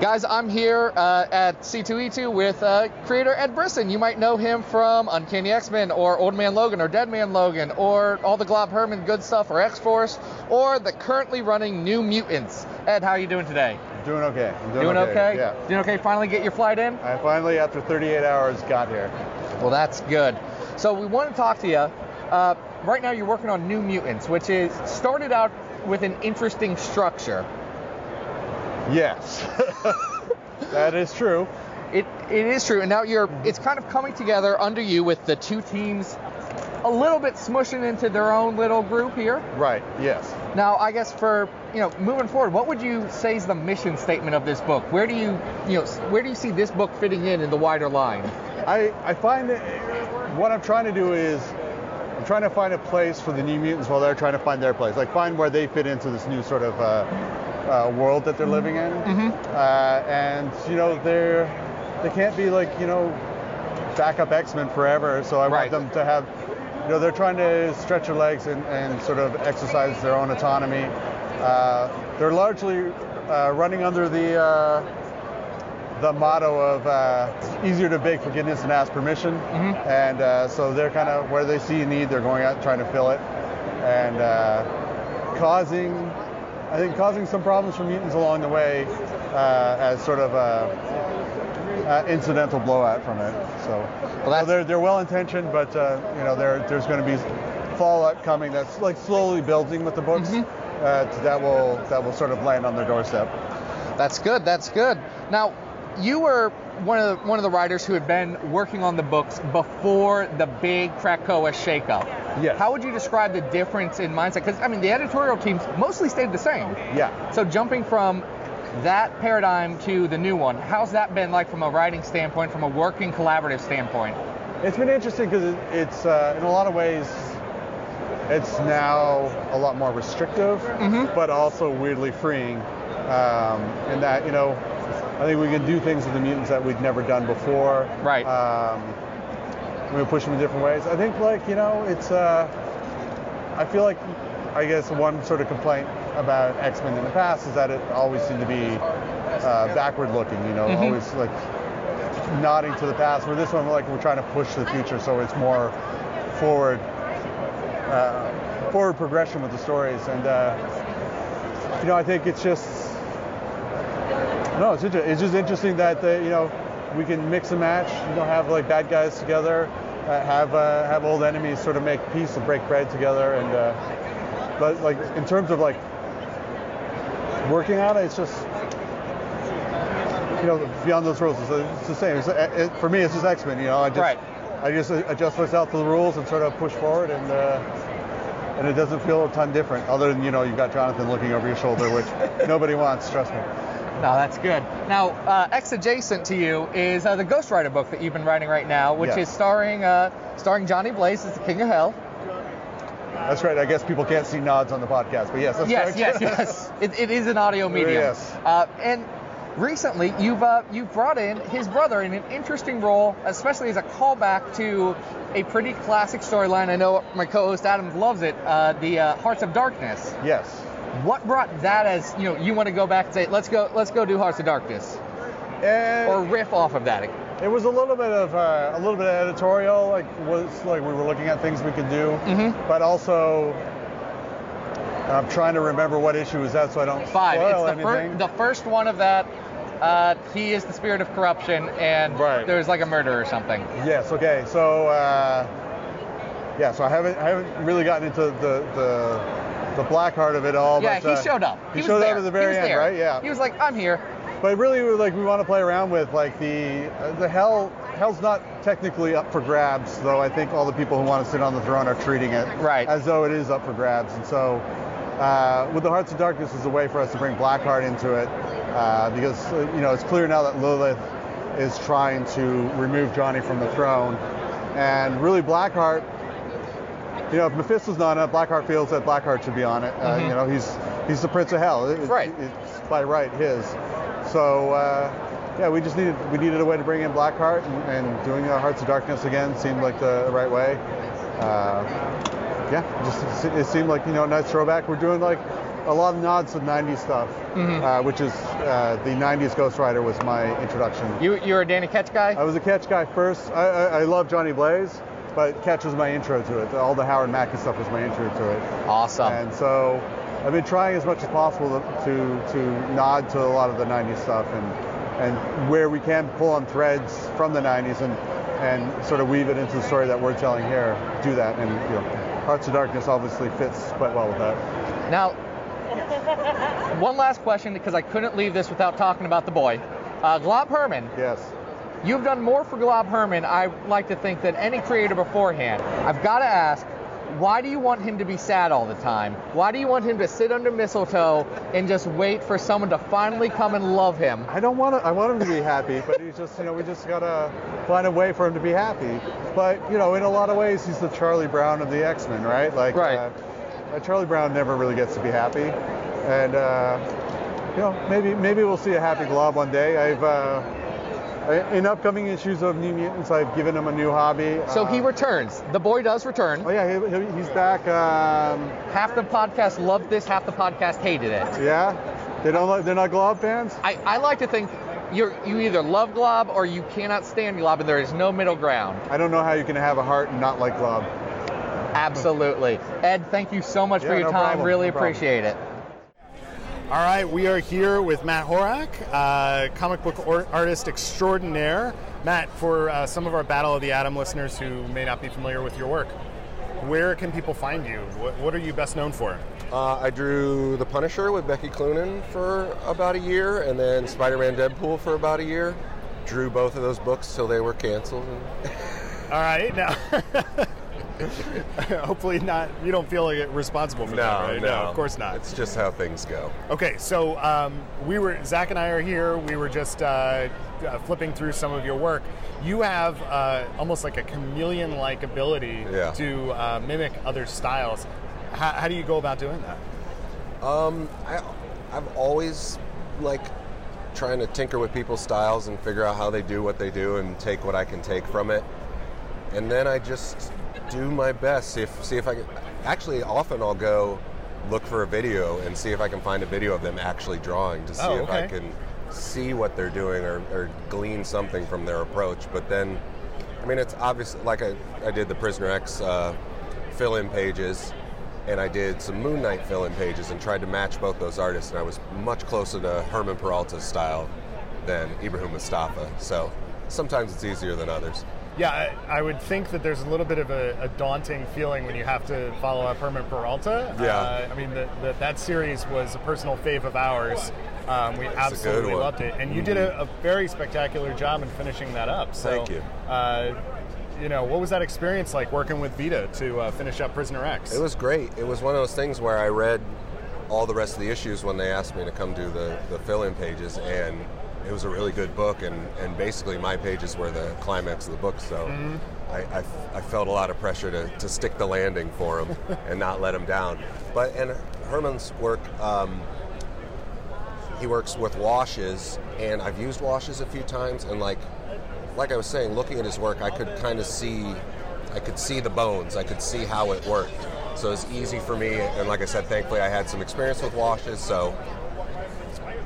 Guys, I'm here uh, at C2E2 with uh, creator Ed Brisson. You might know him from Uncanny X-Men or Old Man Logan or Dead Man Logan or all the Glob Herman good stuff or X-Force or the currently running New Mutants. Ed, how are you doing today? Doing okay. I'm doing, Doing okay? Yeah. Doing okay? Finally get your flight in? I finally, after 38 hours, got here. Well, that's good. So we want to talk to you. Uh, right now, you're working on New Mutants, which is started out with an interesting structure. Yes. that is true. It it is true, and now you're it's kind of coming together under you with the two teams a little bit smushing into their own little group here. Right. Yes. Now, I guess for you know moving forward, what would you say is the mission statement of this book? Where do you you know where do you see this book fitting in in the wider line? I, I find that what I'm trying to do is I'm trying to find a place for the New Mutants while they're trying to find their place. Like find where they fit into this new sort of uh, uh, world that they're living in. Uh, and you know they're they can't be like you know backup X-Men forever. So I Right. want them to have you know they're trying to stretch their legs and, and sort of exercise their own autonomy. Uh, they're largely uh, running under the uh, the motto of uh, easier to beg forgiveness than ask permission. And uh, so they're kind of where they see a need, they're going out trying to fill it, and uh, causing, I think, causing some problems for mutants along the way uh, as sort of a, uh incidental blowout from it. So, so they're they're well intentioned, but uh, you know there there's going to be fallout coming that's like slowly building with the books uh, that will that will sort of land on their doorstep. That's good. That's good. Now, you were one of the, one of the writers who had been working on the books before the big Krakoa shakeup. Yes. How would you describe the difference in mindset? Because I mean, the editorial teams mostly stayed the same. Yeah. So jumping from that paradigm to the new one, how's that been like from a writing standpoint, from a working collaborative standpoint? It's been interesting because it, it's uh, in a lot of ways it's now a lot more restrictive, but also weirdly freeing. Um, in that you know, I think we can do things with the mutants that we'd never done before. Right. Um, we push them in different ways. I think like you know, it's. Uh, I feel like I guess one sort of complaint about X-Men in the past is that it always seemed to be uh, backward looking. You know, Mhm. always like nodding to the past. Where this one, like we're trying to push to the future, so it's more forward, uh, forward progression with the stories. And uh, you know, I think it's just no, it's inter- it's just interesting that the, you know we can mix and match. You know, have like bad guys together, uh, have uh, have old enemies sort of make peace and break bread together. And uh, but like in terms of like working on it, it's just you know, beyond those rules, it's, it's the same. It's, it, for me, it's just X Men. You know, I just I just adjust myself to the rules and sort of push forward, and uh, and it doesn't feel a ton different. Other than you know, you've got Jonathan looking over your shoulder, which nobody wants. Trust me. No, that's good. Now, uh, X adjacent to you is uh, the Ghost Rider book that you've been writing right now, which Yes. is starring uh, starring Johnny Blaze as the King of Hell. That's right. I guess people can't see nods on the podcast, but yes, that's yes, correct. yes, yes. It, it is an audio medium. Yes. Uh, and recently, you've uh, you've brought in his brother in an interesting role, especially as a callback to a pretty classic storyline. I know my co-host Adam loves it. Uh, the uh, Hearts of Darkness. Yes. What brought that as you know you want to go back and say let's go let's go do Hearts of Darkness, or riff off of that? It was a little bit of uh, a little bit of editorial, like was like we were looking at things we could do, Mhm. but also I'm trying to remember what issue was that, so I don't Five. spoil It's the, fir- the first one of that. Uh, he is the spirit of corruption, and there's like a murder or something. Yes. Okay. So uh, yeah. So I haven't I haven't really gotten into the the, the black heart of it all. yeah, but, he uh, showed up. He, was showed there. up at the very end, there. right? Yeah. He was like, I'm here. But really, like we want to play around with like the uh, the hell. Hell's not technically up for grabs, though. I think all the people who want to sit on the throne are treating it right. as though it is up for grabs. And so, uh, with the Hearts of Darkness is a way for us to bring Blackheart into it, uh, because uh, you know it's clear now that Lilith is trying to remove Johnny from the throne, and really Blackheart. You know, if Mephisto's not on it, Blackheart feels that Blackheart should be on it. Uh, Mhm. You know, he's he's the Prince of Hell. It- Right. It's by right his. So uh, yeah, we just needed we needed a way to bring in Blackheart, and, and doing uh, Hearts of Darkness again seemed like the right way. Uh, yeah, just it seemed like you know a nice throwback. We're doing like a lot of nods to 90s stuff, Mhm. uh, which is uh, the 90s Ghost Rider was my introduction. You you're a Danny Ketch guy. I was a Ketch guy first. I, I, I love Johnny Blaze, but Ketch was my intro to it. All the Howard Mackie stuff was my intro to it. Awesome. And so I've been trying as much as possible to to nod to a lot of the 90s stuff and and where we can pull on threads from the 90s and and sort of weave it into the story that we're telling here. Do that, and you know, Hearts of Darkness obviously fits quite well with that. Now, one last question because I couldn't leave this without talking about the boy, uh, Glob Herman. Yes. You've done more for Glob Herman, I like to think, than any creator beforehand. I've got to ask, Why do you want him to be sad all the time? Why do you want him to sit under mistletoe and just wait for someone to finally come and love him? I don't want to. I want him to be happy, but he's just, you know, we just gotta find a way for him to be happy. But you know, in a lot of ways, he's the Charlie Brown of the X-Men, right? Like, Right. Uh, uh, Charlie Brown never really gets to be happy, and uh, you know, maybe maybe we'll see a happy Glob one day. I've uh, in upcoming issues of New Mutants, I've given him a new hobby. So he Uh, returns. The boy does return. Oh yeah, he, he, he's back. Um, Half the podcast loved this, half the podcast hated it. yeah, they don't like. They're not Glob fans. I, I like to think you're, you either love Glob or you cannot stand Glob, and there is no middle ground. I don't know how you can have a heart and not like Glob. Absolutely. Ed, thank you so much for your no time. problem, Really no problem. appreciate it. All right, we are here with Matt Horak, uh, comic book or- artist extraordinaire. Matt, for uh, some of our Battle of the Atom listeners who may not be familiar with your work, where can people find you? What, what are you best known for? Uh, I drew The Punisher with Becky Cloonan for about a year, and then Spider-Man Deadpool for about a year. Drew both of those books till they were canceled. All right, now. Hopefully not. You don't feel like responsible for that, right? No, no, of course not. It's just how things go. Okay, so um, we were Zach and I are here. We were just uh, uh, flipping through some of your work. You have uh, almost like a chameleon-like ability Yeah. to uh, mimic other styles. How, how do you go about doing that? Um, I, I've always like trying to tinker with people's styles and figure out how they do what they do and take what I can take from it. And then I just do my best. See if see if I can. Actually, often I'll go look for a video and see if I can find a video of them actually drawing to see Oh, if I can see what they're doing or, or glean something from their approach. But then, I mean, it's obvious. Like I, I did the Prisoner X uh, fill-in pages, and I did some Moon Knight fill-in pages, and tried to match both those artists. And I was much closer to Germán Peralta's style than Ibrahim Moustafa. So sometimes it's easier than others. Yeah, I, I would think that there's a little bit of a, a daunting feeling when you have to follow up Germán Peralta. Yeah. Uh, I mean, the, the, that series was a personal fave of ours. Um, we absolutely loved it. And you did a, a very spectacular job in finishing that up. So, Thank you. Uh, you know, what was that experience like working with Vita to uh, finish up Prisoner X? It was great. It was one of those things where I read all the rest of the issues when they asked me to come do the, the fill-in pages, and it was a really good book. And, and basically, my pages were the climax of the book. So Mhm. I, I, I felt a lot of pressure to, to stick the landing for him and not let him down. But and Germán's work. Um, he works with washes, and I've used washes a few times, and like, like I was saying, looking at his work, I could kind of see, I could see the bones, I could see how it worked. So it's easy for me, and like I said, thankfully I had some experience with washes, so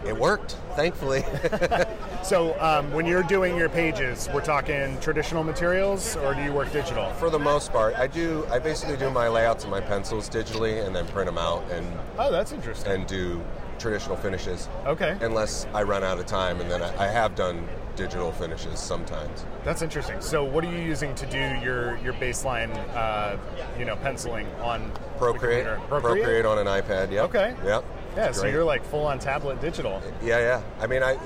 it worked. Thankfully. So, um, when you're doing your pages, we're talking traditional materials, or do you work digital? For the most part, I do. I basically do my layouts and my pencils digitally, and then print them out and Oh, that's interesting. and do traditional finishes. Okay. Unless I run out of time, and then I, I have done digital finishes sometimes. That's interesting. So, what are you using to do your your baseline, uh, you know, penciling on Procreate, computer? Procreate, on an iPad. Yeah. Okay. Yep. Yeah, so you're like full on tablet digital. Yeah, yeah. I mean, I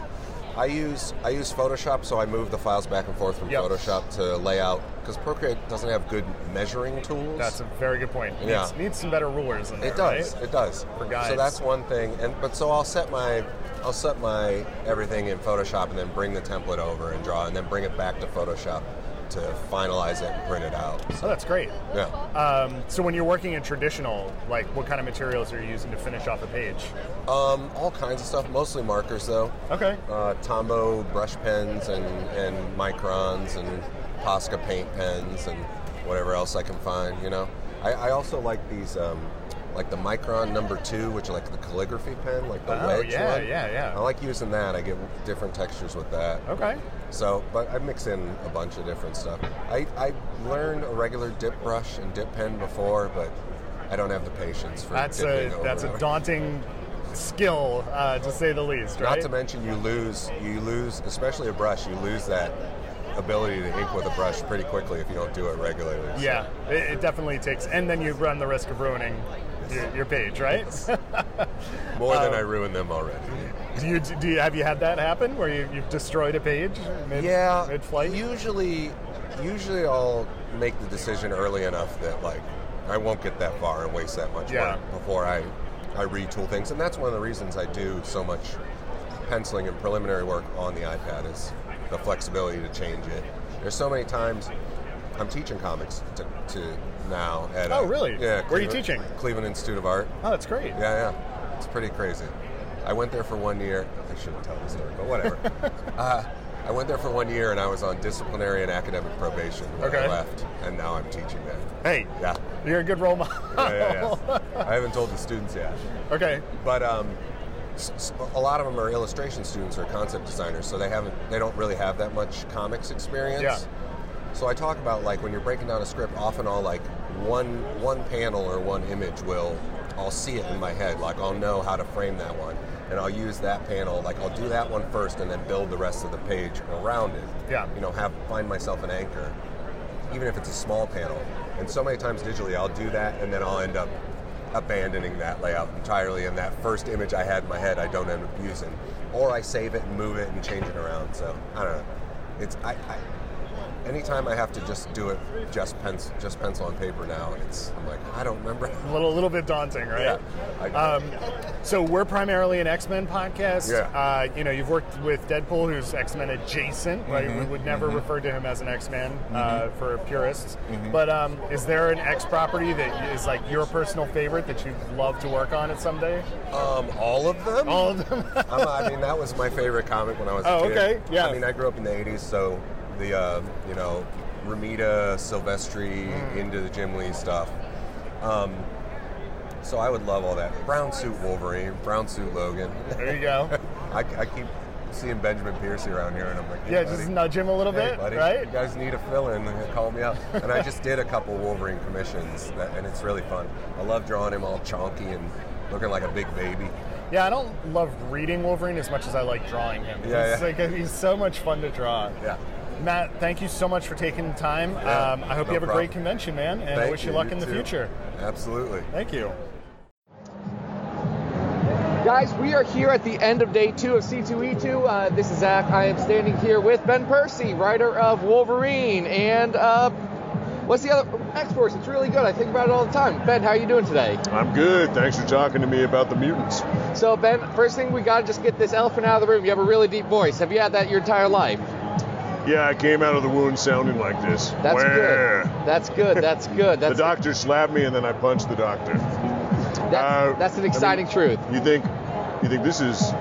I use I use Photoshop, so I move the files back and forth from Yep. Photoshop to layout because Procreate doesn't have good measuring tools. That's a very good point. It Yeah. Needs, needs some better rulers in there. It does. right? It does. For guys. So that's one thing. And but so I'll set my I'll set my everything in Photoshop and then bring the template over and draw and then bring it back to Photoshop to finalize it and print it out. Oh, that's great. Yeah. Um, so when you're working in traditional, like what kind of materials are you using to finish off a page? Um, all kinds of stuff, mostly markers though. Okay. Uh, Tombow brush pens and, and microns and Posca paint pens and whatever else I can find, you know. I, I also like these, um, like the Micron number two, which like the calligraphy pen, like the Oh, wedge yeah, one. yeah, yeah. I like using that. I get different textures with that. Okay. So, but I mix in a bunch of different stuff. I, I learned a regular dip brush and dip pen before, but I don't have the patience for That's dipping a over that's a over. daunting skill, uh, to say the least, right? Not to mention you lose you lose especially a brush you lose that ability to ink with a brush pretty quickly if you don't do it regularly. So, Yeah, it, it definitely takes, and then you run the risk of ruining your, your page, right? More than Um, I ruined them already. do you do you have you had that happen where you, you've destroyed a page mid yeah, mid flight? Usually usually I'll make the decision early enough that like I won't get that far and waste that much Yeah. work before I I retool things, and that's one of the reasons I do so much penciling and preliminary work on the iPad is the flexibility to change it. There's so many times I'm teaching comics to, to now at Oh, uh, really? yeah Where are you teaching? Cleveland Institute of Art. Oh, that's great. Yeah, yeah. It's pretty crazy. I went there for one year. I shouldn't tell the story, but whatever. uh, I went there for one year and I was on disciplinary and academic probation when Okay. I left, and now I'm teaching there. Hey, Yeah. you're a good role model. Yeah, yeah, yeah. I haven't told the students yet. okay. But um, a lot of them are illustration students or concept designers, so they haven't, they don't really have that much comics experience. Yeah. So I talk about like when you're breaking down a script, often I'll like one one panel or one image will, I'll see it in my head, like I'll know how to frame that one, and I'll use that panel, like I'll do that one first, and then build the rest of the page around it. Yeah. You know, have find myself an anchor, even if it's a small panel. And so many times digitally, I'll do that, and then I'll end up abandoning that layout entirely, and that first image I had in my head, I don't end up using, or I save it and move it and change it around. So I don't know. It's I. I Anytime I have to just do it, just pencil, just pencil on paper now, it's I'm like I don't remember. A little, little bit daunting, right? Yeah. I- Um, so we're primarily an X-Men podcast. Yeah. Uh, you know, you've worked with Deadpool, who's X-Men adjacent. Right? Mm-hmm. We would never refer to him as an X-Man uh, for purists. But um, is there an X property that is like your personal favorite that you'd love to work on it someday? Um, all of them. All of them. I'm, I mean, that was my favorite comic when I was a Oh, kid. okay, yeah. I mean, I grew up in the 80s, so the, uh, you know, Romita, Silvestri, Mm. into the Jim Lee stuff. Um, so I would love all that. Brown suit Wolverine, brown suit Logan. there you go. I, I keep seeing Benjamin Percy around here, and I'm like, hey, yeah, buddy, just nudge him a little hey, bit, buddy, right? You guys need a fill-in, call me up. and I just did a couple Wolverine commissions, that, and it's really fun. I love drawing him all chonky and looking like a big baby. Yeah, I don't love reading Wolverine as much as I like drawing him. Yeah, yeah. Like, he's so much fun to draw. Yeah. Matt, thank you so much for taking the time. Yeah, um, I hope no you have a great convention, man, and I Thank wish you, luck you in the too. future. Absolutely. Thank you. Guys, we are here at the end of day two of C2E2. Uh, this is Zach. I am standing here with Ben Percy, writer of Wolverine, and uh, what's the other X Force? It's really good. I think about it all the time. Ben, how are you doing today? I'm good. Thanks for talking to me about the mutants. So, Ben, first thing we gotta just get this elephant out of the room. You have a really deep voice. Have you had that your entire life? Yeah, I came out of the wound sounding like this. That's Wah. good. That's good. That's good. The doctor slapped me and then I punched the doctor. that's, uh, that's an I mean, exciting truth. You think you think this is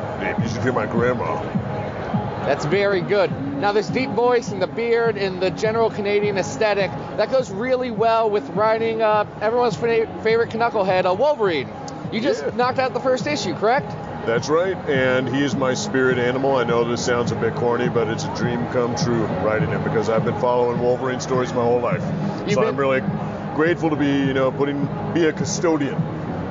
you should hear my grandma. That's very good. Now, this deep voice and the beard and the general Canadian aesthetic that goes really well with writing uh, everyone's favorite knucklehead, a Wolverine. You just Yeah. knocked out the first issue, correct? That's right, and he is my spirit animal. I know this sounds a bit corny, but it's a dream come true writing him because I've been following Wolverine stories my whole life. You've so been- I'm really grateful to be, you know, putting be a custodian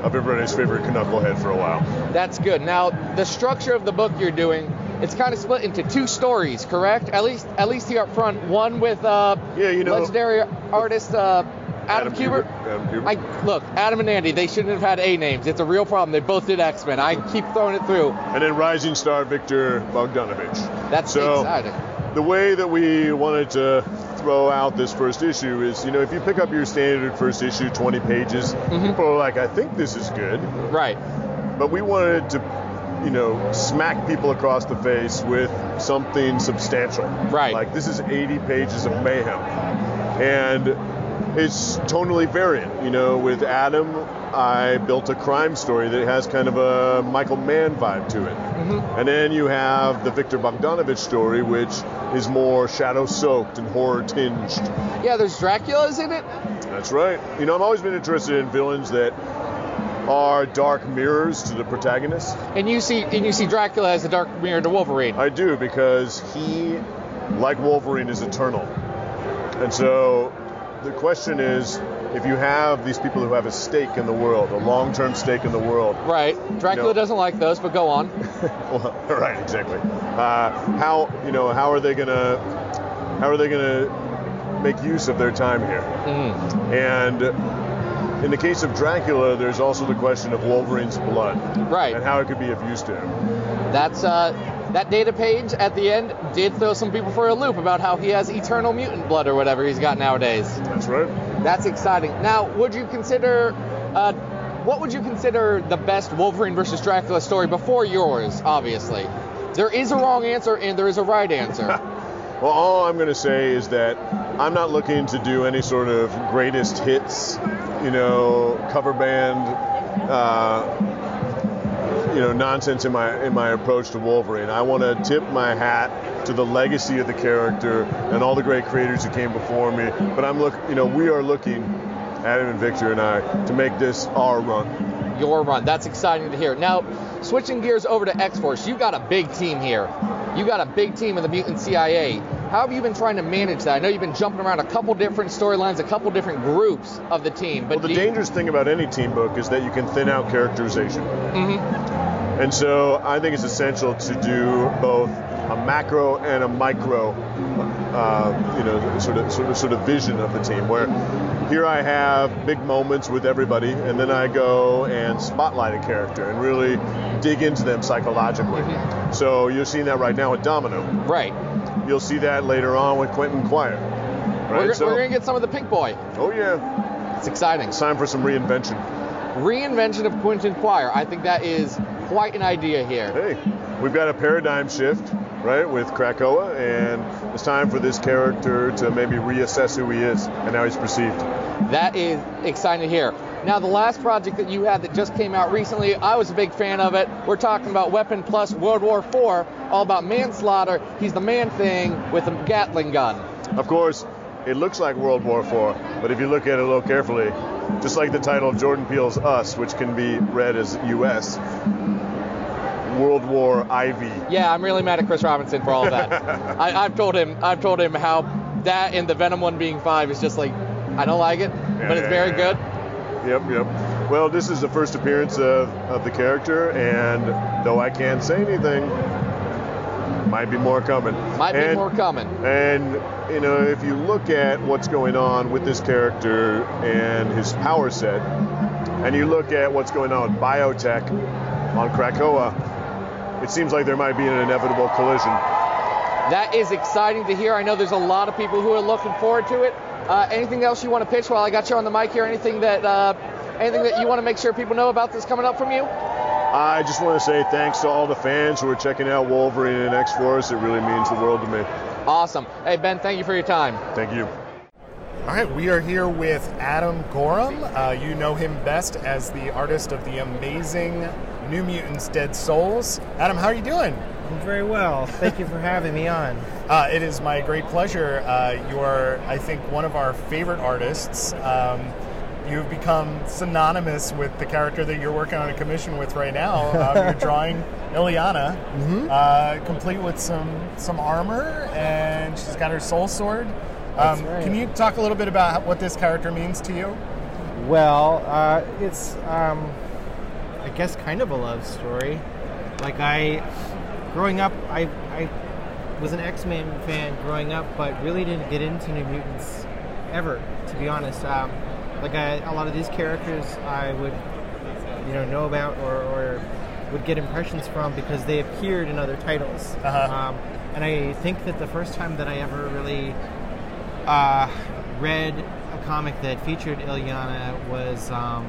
of everybody's favorite knucklehead for a while. That's good. Now, the structure of the book you're doing, it's kind of split into two stories, correct? At least, at least here up front. One with uh, Yeah, you know- legendary artist uh, Adam, Adam Kubert. Adam Kubert. I look, Adam and Andy. They shouldn't have had A names. It's a real problem. They both did X Men. I keep throwing it through. and then rising star Viktor Bogdanovic. That's so, exciting. The way that we wanted to throw out this first issue is, you know, if you pick up your standard first issue, 20 pages, Mm-hmm. people are like, I think this is good. Right. But we wanted to, you know, smack people across the face with something substantial. Right. Like this is 80 pages of mayhem. And it's tonally variant. You know, with Adam, I built a crime story that has kind of a Michael Mann vibe to it. Mm-hmm. And then you have the Viktor Bogdanovic story, which is more shadow soaked and horror tinged. Yeah, there's Dracula's in it. That's right. You know, I've always been interested in villains that are dark mirrors to the protagonist. And you see, and you see Dracula as a dark mirror to Wolverine. I do because he, like Wolverine, is eternal. And so the question is if you have these people who have a stake in the world, a long term stake in the world, Right. Dracula No. doesn't like those, but go on. well, right, exactly. Uh, how you know how are they gonna how are they gonna make use of their time here? And in the case of Dracula, there's also the question of Wolverine's blood Right. and how it could be of use to him. That's uh, that data page at the end did throw some people for a loop about how he has eternal mutant blood or whatever he's got nowadays. That's right. That's exciting. Now, would you consider, uh, what would you consider the best Wolverine versus Dracula story before yours? Obviously, there is a wrong answer and there is a right answer. Well, all I'm going to say is that I'm not looking to do any sort of greatest hits, you know, cover band, uh, you know, nonsense in my in my approach to Wolverine. I want to tip my hat to the legacy of the character and all the great creators who came before me. But I'm look, you know, we are looking, Adam and Victor and I, to make this our run. Your run. That's exciting to hear. Now, switching gears over to X Force, you got a big team here. You got a big team in the Mutant CIA. How have you been trying to manage that? I know you've been jumping around a couple different storylines, a couple different groups of the team. But Well, the you- dangerous thing about any team book is that you can thin out characterization. And so I think it's essential to do both a macro and a micro, uh, you know, sort of, sort of, sort of vision of the team. Where here I have big moments with everybody, and then I go and spotlight a character and really dig into them psychologically. So you're seeing that right now with Domino. Right. You'll see that later on with Quentin Quire. Right. we're, so, we're gonna get some of the Pink Boy. oh yeah, It's exciting. it's time for some reinvention. Reinvention of Quentin Quire. I think that is quite an idea here. Hey, we've got a paradigm shift, right, with Krakoa, and it's time for this character to maybe reassess who he is and how he's perceived. That is exciting to hear. Now, the last project that you had that just came out recently, I was a big fan of it. We're talking about Weapon Plus World War IV, all about manslaughter. He's the man thing with a Gatling gun. Of course, it looks like World War IV, but if you look at it a little carefully, just like the title of Jordan Peele's Us, which can be read as U.S., World War IV. Yeah, I'm really mad at Chris Robinson for all of that. I, I've told him, I've told him how that and the Venom one being five is just like, I don't like it, but it's very good. Yep, yep. Well, this is the first appearance of, of the character, and though I can't say anything, might be more coming. Might be more coming. And you know, if you look at what's going on with this character and his power set, and you look at what's going on with biotech on Krakoa, it seems like there might be an inevitable collision. That is exciting to hear. I know there's a lot of people who are looking forward to it. Uh, anything else you want to pitch while I got you on the mic here? Anything that uh, anything that you want to make sure people know about this coming up from you? I just want to say thanks to all the fans who are checking out Wolverine and X Force. It really means the world to me. Awesome. Hey Ben, thank you for your time. Thank you. All right, we are here with Adam Gorham. Uh, you know him best as the artist of the amazing New Mutants Dead Souls. Adam, how are you doing? I'm very well. Thank you for having me on. Uh, it is my great pleasure. Uh, you are, I think, one of our favorite artists. Um, you've become synonymous with the character that you're working on a commission with right now. Um, you're drawing Illyana, uh, complete with some some armor, and she's got her soul sword. Um, right. Can you talk a little bit about what this character means to you? Well, uh, it's, um, I guess, kind of a love story. Like, I, growing up, I, I was an X Men fan growing up, but really didn't get into New Mutants ever, to be honest. Um, like, I, a lot of these characters I would, you know, know about or, or would get impressions from because they appeared in other titles. Uh-huh. Um, and I think that the first time that I ever really uh, read a comic that featured Illyana was um,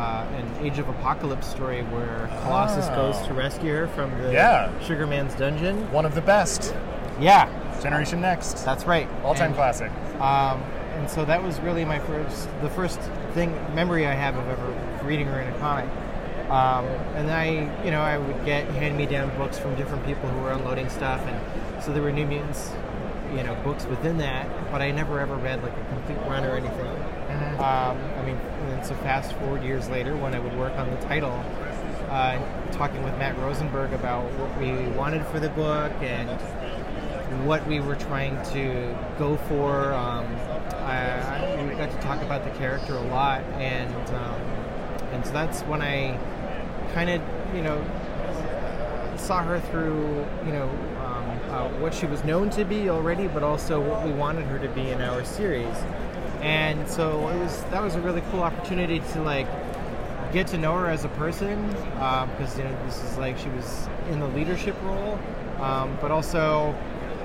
uh, an Age of Apocalypse story where Colossus Oh. goes to rescue her from the Yeah. Sugar Man's dungeon. One of the best. Yeah, Generation Next. that's right. All-time classic. Um, and so that was really my first, the first thing memory I have of ever reading her in a comic. Um, and I, you know, I would get hand-me-down books from different people who were unloading stuff, and so there were New Mutants, you know, books within that. But I never ever read like a complete run or anything. Um, I mean, so fast forward years later, when I would work on the title, uh, talking with Matt Rosenberg about what we wanted for the book and what we were trying to go for. Um, I, I, we got to talk about the character a lot, and um, and so that's when I kind of you know saw her through you know um, uh, what she was known to be already, but also what we wanted her to be in our series. And so it was that was a really cool opportunity to like get to know her as a person because you know this is like she was in the leadership role, um, but also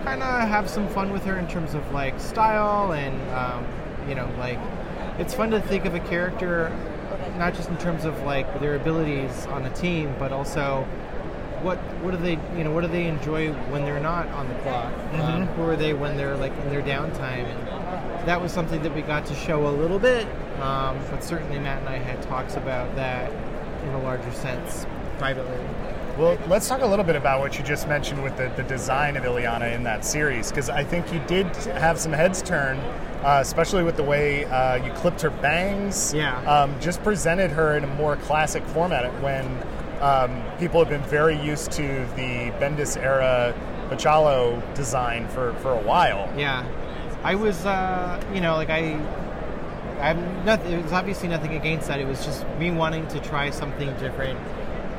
kind of have some fun with her in terms of like style and um, you know like it's fun to think of a character not just in terms of like their abilities on a team, but also what what do they you know what do they enjoy when they're not on the clock? Um, who are they when they're like in their downtime? And that was something that we got to show a little bit, um, but certainly Matt and I had talks about that in a larger sense privately. Well, let's talk a little bit about what you just mentioned with the, the design of Illyana in that series, because I think you did have some heads turn, uh, especially with the way uh, you clipped her bangs. Yeah. Um, just presented her in a more classic format when um, people have been very used to the Bendis era Bachalo design for, for a while. Yeah, I was, uh, you know, like I, I'm not. It was obviously nothing against that. It was just me wanting to try something different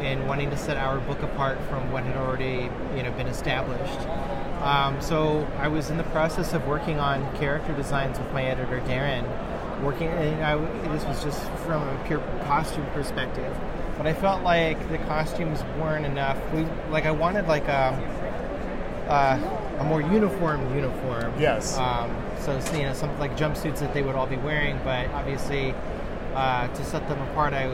and wanting to set our book apart from what had already, you know, been established. Um, so I was in the process of working on character designs with my editor Darren. Working, and I, this was just from a pure costume perspective, but I felt like the costumes weren't enough. We like I wanted like a uh, a more uniform uniform. Yes. Um, so you know, something like jumpsuits that they would all be wearing, but obviously uh, to set them apart, I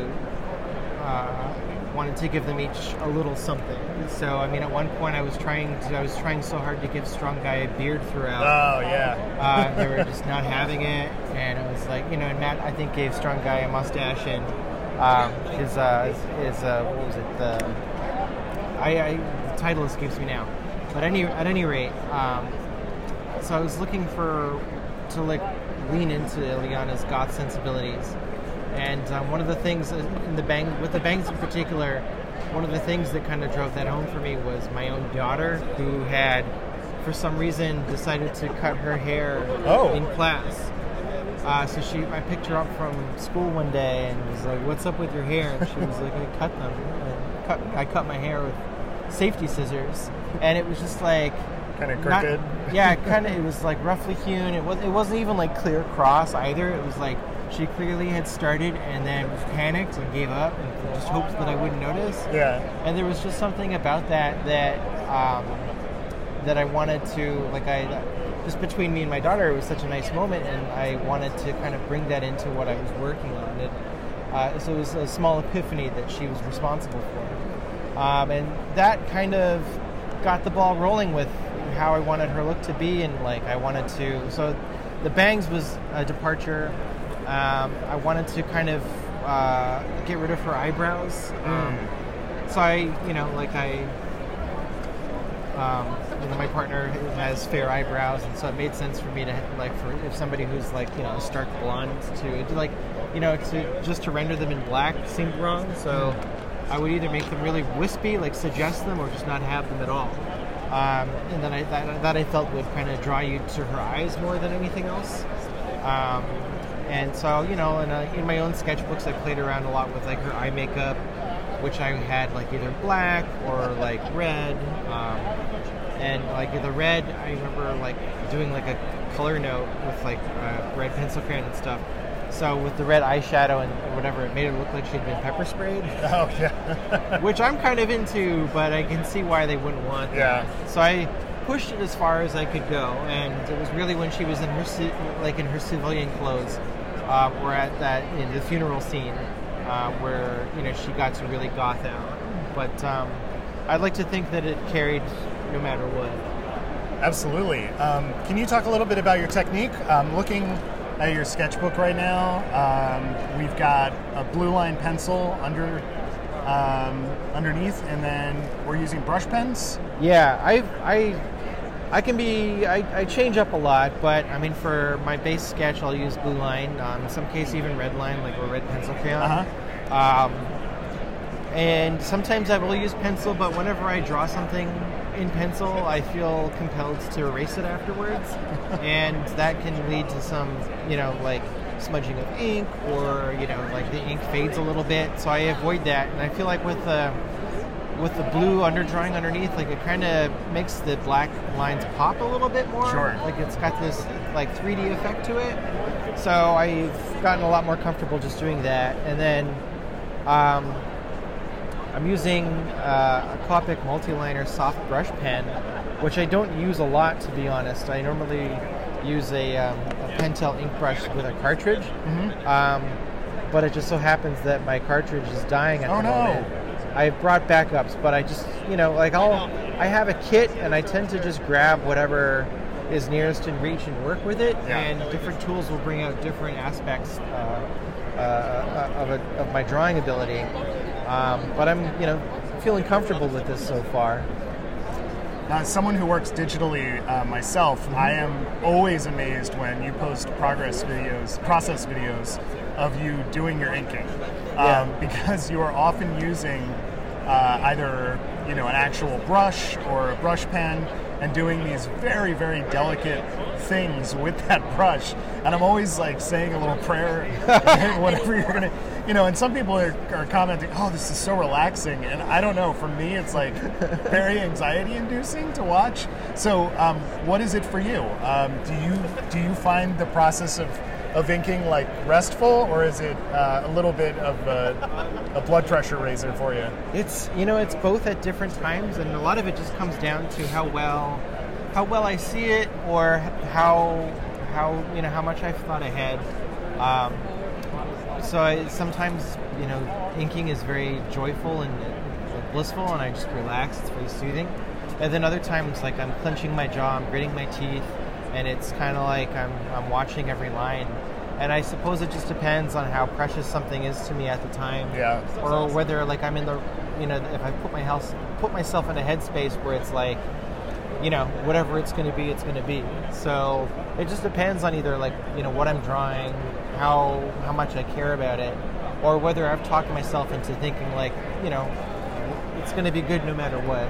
uh, wanted to give them each a little something. So I mean, at one point, I was trying to, I was trying so hard to give Strong Guy a beard throughout. Oh yeah. uh, they were just not having it, and it was like you know, and Matt I think gave Strong Guy a mustache and um, his uh, his, his uh, what was it the I, I the title escapes me now, but any at any rate, um, so I was looking for to like lean into Illyana's goth sensibilities, and um, one of the things in the bang with the bangs in particular, one of the things that kind of drove that home for me was my own daughter who had, for some reason, decided to cut her hair Oh. in class. Uh, so she, I picked her up from school one day and was like, "What's up with your hair?" And she was like, "I cut them." And cut, I cut my hair with safety scissors, and it was just like Kind of not- crooked. yeah, kind of. It was like roughly hewn. It was. It wasn't even like clear cross either. It was like she clearly had started and then panicked and gave up and just hoped that I wouldn't notice. Yeah. And there was just something about that that um, that I wanted to like. I just between me and my daughter, it was such a nice moment, and I wanted to kind of bring that into what I was working on. It, uh, so it was a small epiphany that she was responsible for, um, and that kind of got the ball rolling with how I wanted her look to be, and like I wanted to. So the bangs was a departure. Um, I wanted to kind of uh, get rid of her eyebrows. Um, so I, you know, like I, um, you know, my partner has fair eyebrows, and so it made sense for me to like for if somebody who's like you know stark blonde to to, like you know to just to render them in black seemed wrong. So I would either make them really wispy, like suggest them, or just not have them at all. Um, and then I that, that I felt would kind of draw you to her eyes more than anything else. Um, and so you know, in, uh in my own sketchbooks, I played around a lot with like her eye makeup, which I had like either black or like red. Um, and like the red, I remember like doing like a color note with like uh, red pencil crayon and stuff. So with the red eyeshadow and whatever, it made it look like she'd been pepper sprayed. Oh yeah. which I'm kind of into, but I can see why they wouldn't want that. Yeah. So I pushed it as far as I could go, and it was really when she was in her like in her civilian clothes, uh, we're at that in the funeral scene uh, where you know she got to really goth out. But um, I'd like to think that it carried no matter what. Absolutely. Um, can you talk a little bit about your technique? Um, looking your sketchbook right now, um, we've got a blue line pencil under um, underneath, and then we're using brush pens. Yeah, I I I can be I, I change up a lot, but I mean for my base sketch I'll use blue line, um, in some case even red line, like a red pencil crayon. Uh-huh. Um, and sometimes I will use pencil, but whenever I draw something in pencil, I feel compelled to erase it afterwards, and that can lead to some, you know, like smudging of ink, or you know, like the ink fades a little bit. So I avoid that, and I feel like with the with the blue underdrawing underneath, like it kind of makes the black lines pop a little bit more. Sure. Like it's got this like 3D effect to it. So I've gotten a lot more comfortable just doing that, and then Um, I'm using uh, a Copic multi-liner soft brush pen, which I don't use a lot to be honest. I normally use a, um, a Pentel ink brush with a cartridge. Mhm. Um, but it just so happens that my cartridge is dying at Oh, the no. moment. I brought backups, but I just, you know, like I'll, I have a kit and I tend to just grab whatever is nearest in reach and work with it. Yeah. And different tools will bring out different aspects uh, uh, of, a, of my drawing ability. Um, but I'm, you know, feeling comfortable with this so far. Now, as someone who works digitally uh, myself, Mm-hmm. I am always amazed when you post progress videos, process videos of you doing your inking, um, Yeah. because you are often using uh, either you know an actual brush or a brush pen and doing these very very delicate things with that brush. And I'm always like saying a little prayer, whatever you're gonna, you know. And some people are, are commenting, "Oh, this is so relaxing," and I don't know. For me, it's like very anxiety-inducing to watch. So, um, what is it for you? Um, do you do you find the process of of inking like restful, or is it uh, a little bit of a, a blood pressure raiser for you? It's you know it's both at different times, and a lot of it just comes down to how well how well I see it, or how how you know how much I've thought ahead. Um, so I, sometimes you know inking is very joyful and blissful, and I just relax. It's very soothing. And then other times, like I'm clenching my jaw, I'm gritting my teeth, and it's kind of like I'm I'm watching every line. And I suppose it just depends on how precious something is to me at the time Yeah. or whether like I'm in the you know if I put my house put myself in a headspace where it's like you know whatever it's going to be it's going to be so it just depends on either like you know what I'm drawing how how much I care about it or whether I've talked myself into thinking like you know it's going to be good no matter what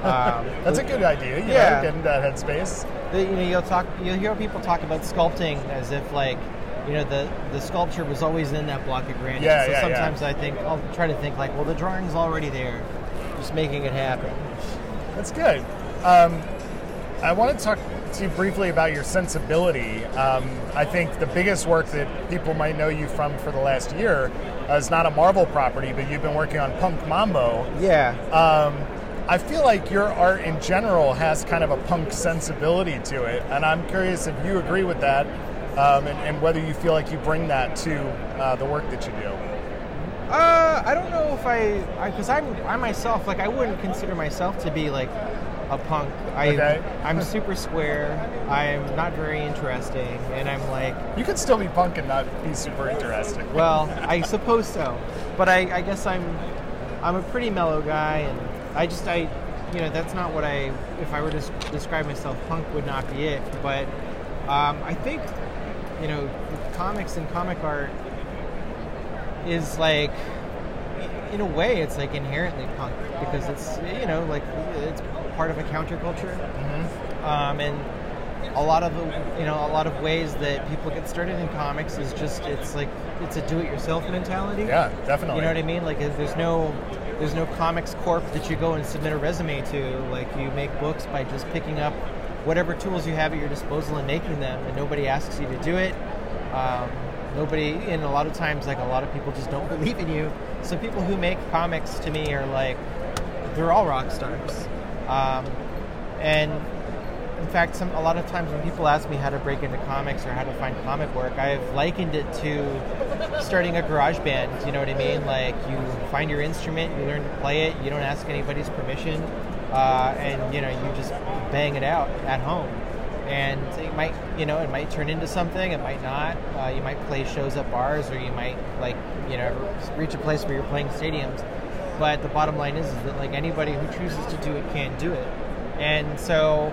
um, That's a good idea. You Yeah. know, get in that headspace. the, you know you'll talk you'll hear people talk about sculpting as if like you know the the sculpture was always in that block of granite Yeah, so yeah, yeah. sometimes i think i'll try to think like well the drawing's already there just making it happen That's good. Um, I want to talk to you briefly about your sensibility. Um, I think the biggest work that people might know you from for the last year uh, is not a Marvel property, but you've been working on Punk Mambo. yeah Um, I feel like your art in general has kind of a punk sensibility to it, and I'm curious if you agree with that, um, and, and whether you feel like you bring that to uh, the work that you do. uh i don't know if i because i'm i myself like i wouldn't consider myself to be like a punk i Okay. i'm super square i'm not very interesting and i'm like You could still be punk and not be super interesting. Well, I suppose so, but I, I guess I'm I'm a pretty mellow guy, and I just I you know that's not what I if I were to describe myself, punk would not be it. But um, I think you know comics and comic art is like in a way it's like inherently punk because it's you know like it's part of a counterculture um, and a lot of you know a lot of ways that people get started in comics is just it's like it's a do-it-yourself mentality Yeah, definitely. you know what I mean? Like, there's no, there's no comics corp that you go and submit a resume to. Like, you make books by just picking up whatever tools you have at your disposal and making them, and nobody asks you to do it. Um, nobody, and a lot of times, like a lot of people just don't believe in you. So people who make comics to me are like, they're all rock stars. Um, and in fact, some a lot of times when people ask me how to break into comics or how to find comic work, I've likened it to starting a garage band. You know what I mean? Like you find your instrument, you learn to play it, you don't ask anybody's permission, uh, and you know you just bang it out at home. And it might, you know, it might turn into something. It might not. Uh, you might play shows at bars, or you might like, you know, reach a place where you're playing stadiums. But the bottom line is, is that like anybody who chooses to do it can do it. And so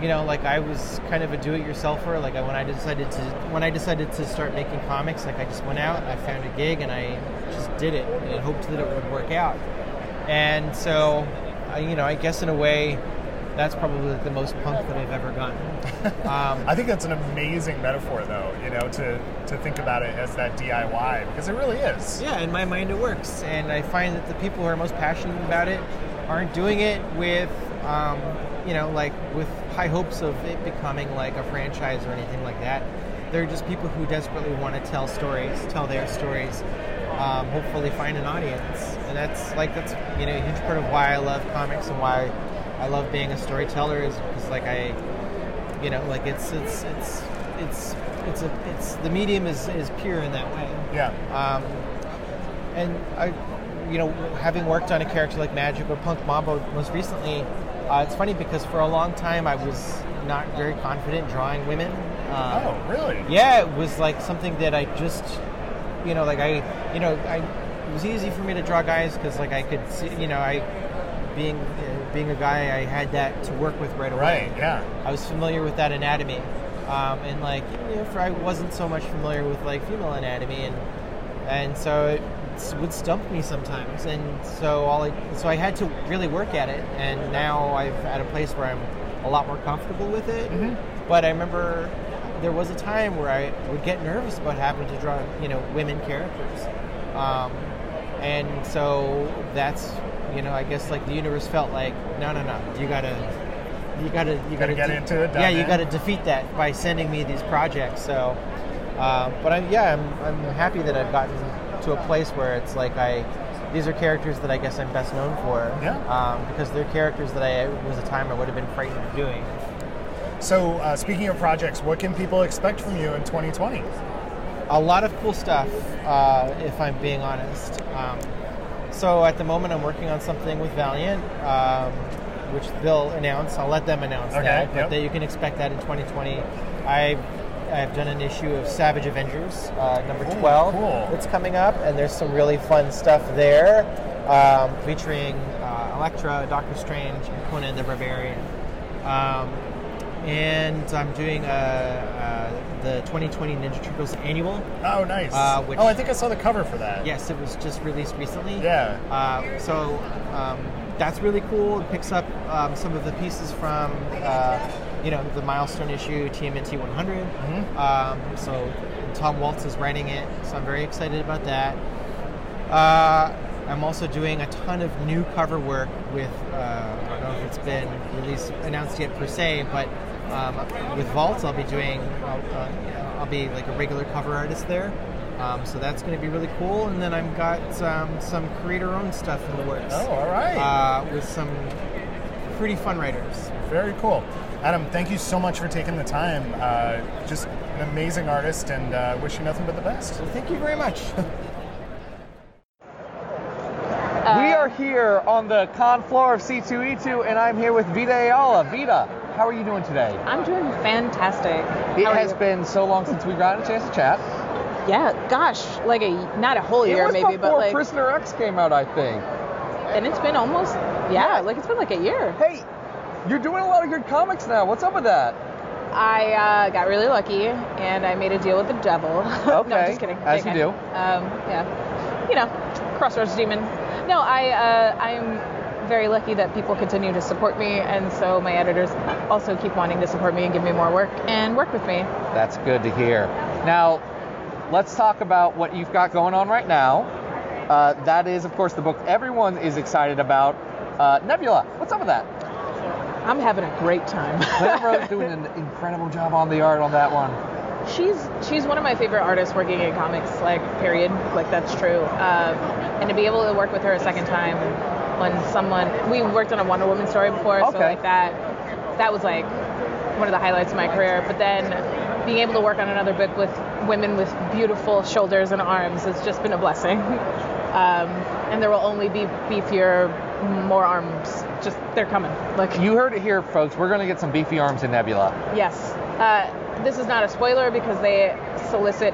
you know, like I was kind of a do-it-yourselfer. Like when I decided to when I decided to start making comics, like I just went out I found a gig and I just did it and hoped that it would work out. And so, I, you know, I guess in a way, that's probably the most punk that I've ever gotten. Um, I think that's an amazing metaphor, though. You know, to to think about it as that DIY because it really is. Yeah, in my mind it works, and I find that the people who are most passionate about it aren't doing it with, um, you know, like with high hopes of it becoming like a franchise or anything like that. They're just people who desperately want to tell stories, tell their stories, um, hopefully find an audience. And that's like that's you know a huge part of why I love comics and why I love being a storyteller is because like I, you know, like it's it's it's it's it's a it's the medium is is pure in that way. Yeah. Um, and I, you know, having worked on a character like Magik or Punk Mambo most recently, uh, it's funny because for a long time I was not very confident drawing women. Um, Oh, really? Yeah, it was like something that I just, you know, like I, you know, I, was easy for me to draw guys because like I could see, you know, I, being uh, being a guy, I had that to work with right away. Right, yeah. I was familiar with that anatomy, um, and like, you know, for I wasn't so much familiar with like female anatomy, and and so it would stump me sometimes, and so all I, so I had to really work at it, and now I've at a place where I'm a lot more comfortable with it. But I remember there was a time where I would get nervous about having to draw, you know, women characters, um, and so that's, you know, I guess like the universe felt like, no, no, no, you gotta, you gotta, you Gotta gotta, get de- into it, Yeah, you gotta defeat that by sending me these projects. So, uh, but I'm yeah, I'm, I'm happy that I've gotten to a place where it's like I, these are characters that I guess I'm best known for. Yeah. Um, because they're characters that I was a time I would have been frightened of doing. So, uh, speaking of projects, what can people expect from you in 2020? A lot of cool stuff, uh, if I'm being honest. Um, so at the moment, I'm working on something with Valiant, um, which they'll announce. I'll let them announce Okay, that, but yep. that you can expect that in 2020. I've I've done an issue of Savage Avengers, uh, number Ooh, 12. cool. That's coming up, and there's some really fun stuff there, um, featuring uh, Elektra, Doctor Strange, and Conan the Barbarian. Um, and I'm doing uh, uh, the 2020 Ninja Turtles annual. Oh, nice. Uh, which, oh, I think I saw the cover for that. Yes, it was just released recently. Yeah. Uh, so um, that's really cool. It picks up um, some of the pieces from, uh, you know, the milestone issue TMNT 100. Mm-hmm. Um, so Tom Waltz is writing it, so I'm very excited about that. Uh, I'm also doing a ton of new cover work with, uh, I don't know if it's been released, announced yet per se, but um, with Vault, I'll be doing, I'll, uh, I'll be like a regular cover artist there. Um, so that's going to be really cool. And then I've got um, some creator-owned stuff in the works. Oh, all right. Uh, with some pretty fun writers. Very cool. Adam, thank you so much for taking the time. Uh, just an amazing artist, and uh, wish you nothing but the best. Well, thank you very much. we are here on the con floor of C2E2, and I'm here with Vita Ayala. Vita, how are you doing today? I'm doing fantastic. It has you? been so long since we got a chance to chat. Yeah, gosh, like a not a whole year maybe, but like, Prisoner X came out, I think. and it's been almost yeah, like it's been like a year. Hey, you're doing a lot of good comics now. What's up with that? I uh, got really lucky and I made a deal with the devil. no, Okay, I'm just kidding. as you do. Um, yeah, you know, Crossroads Demon. No, I uh, I'm very lucky that people continue to support me, and so my editors also keep wanting to support me and give me more work and work with me. That's good to hear. Now, let's talk about what you've got going on right now. Uh, that is, of course, the book everyone is excited about. Uh, Nebula, what's up with that? I'm having a great time. Claire Rose doing an incredible job on the art on that one. She's she's one of my favorite artists working in comics, like period, like that's true. Um, and to be able to work with her a second time when someone we worked on a Wonder Woman story before, so like that that was like one of the highlights of my career. But then being able to work on another book with women with beautiful shoulders and arms has just been a blessing. Um, and there will only be beefier, more arms. Just they're coming. Like You heard it here, folks. We're going to get some beefy arms in Nebula. Yes. Uh, this is not a spoiler because they solicit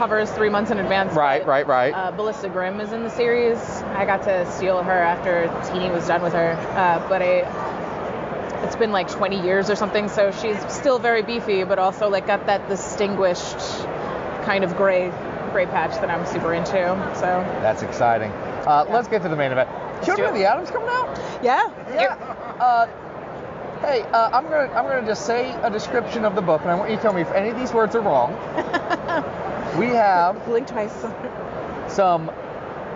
covers three months in advance. Right, but, right, right. Uh, Ballista Grimm is in the series. I got to steal her after Tini was done with her, uh, but I, it's been like 20 years or something, so she's still very beefy, but also like got that distinguished kind of gray gray patch that I'm super into. So That's exciting. Uh, Let's get to the main event. Children of the Atom's coming out? yeah, Yeah. Uh, hey, uh, I'm gonna I'm gonna just say a description of the book, and I want you to tell me if any of these words are wrong. we have blink twice. some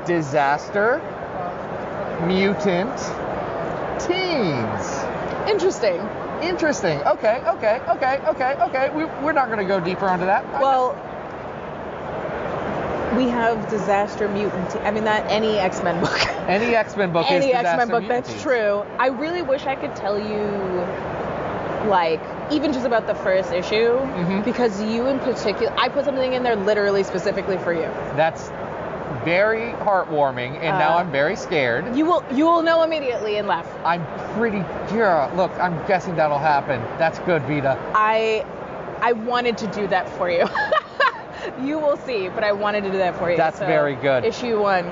disaster, mutant, teens. Interesting. Interesting. Okay, okay, okay, okay, okay. We, we're not going to go deeper onto that. Well, we have Disaster Mutant. I mean, that any X Men book. Any X Men book any X Men book. That's true. I really wish I could tell you, like, even just about the first issue, Mm-hmm. because you in particular, I put something in there literally specifically for you. That's very heartwarming, and now Uh, I'm very scared. You will you will know immediately and laugh. I'm pretty sure. Look, I'm guessing that'll happen. That's good, Vita. I I wanted to do that for you. you will see, but I wanted to do that for you. That's So, very good. Issue one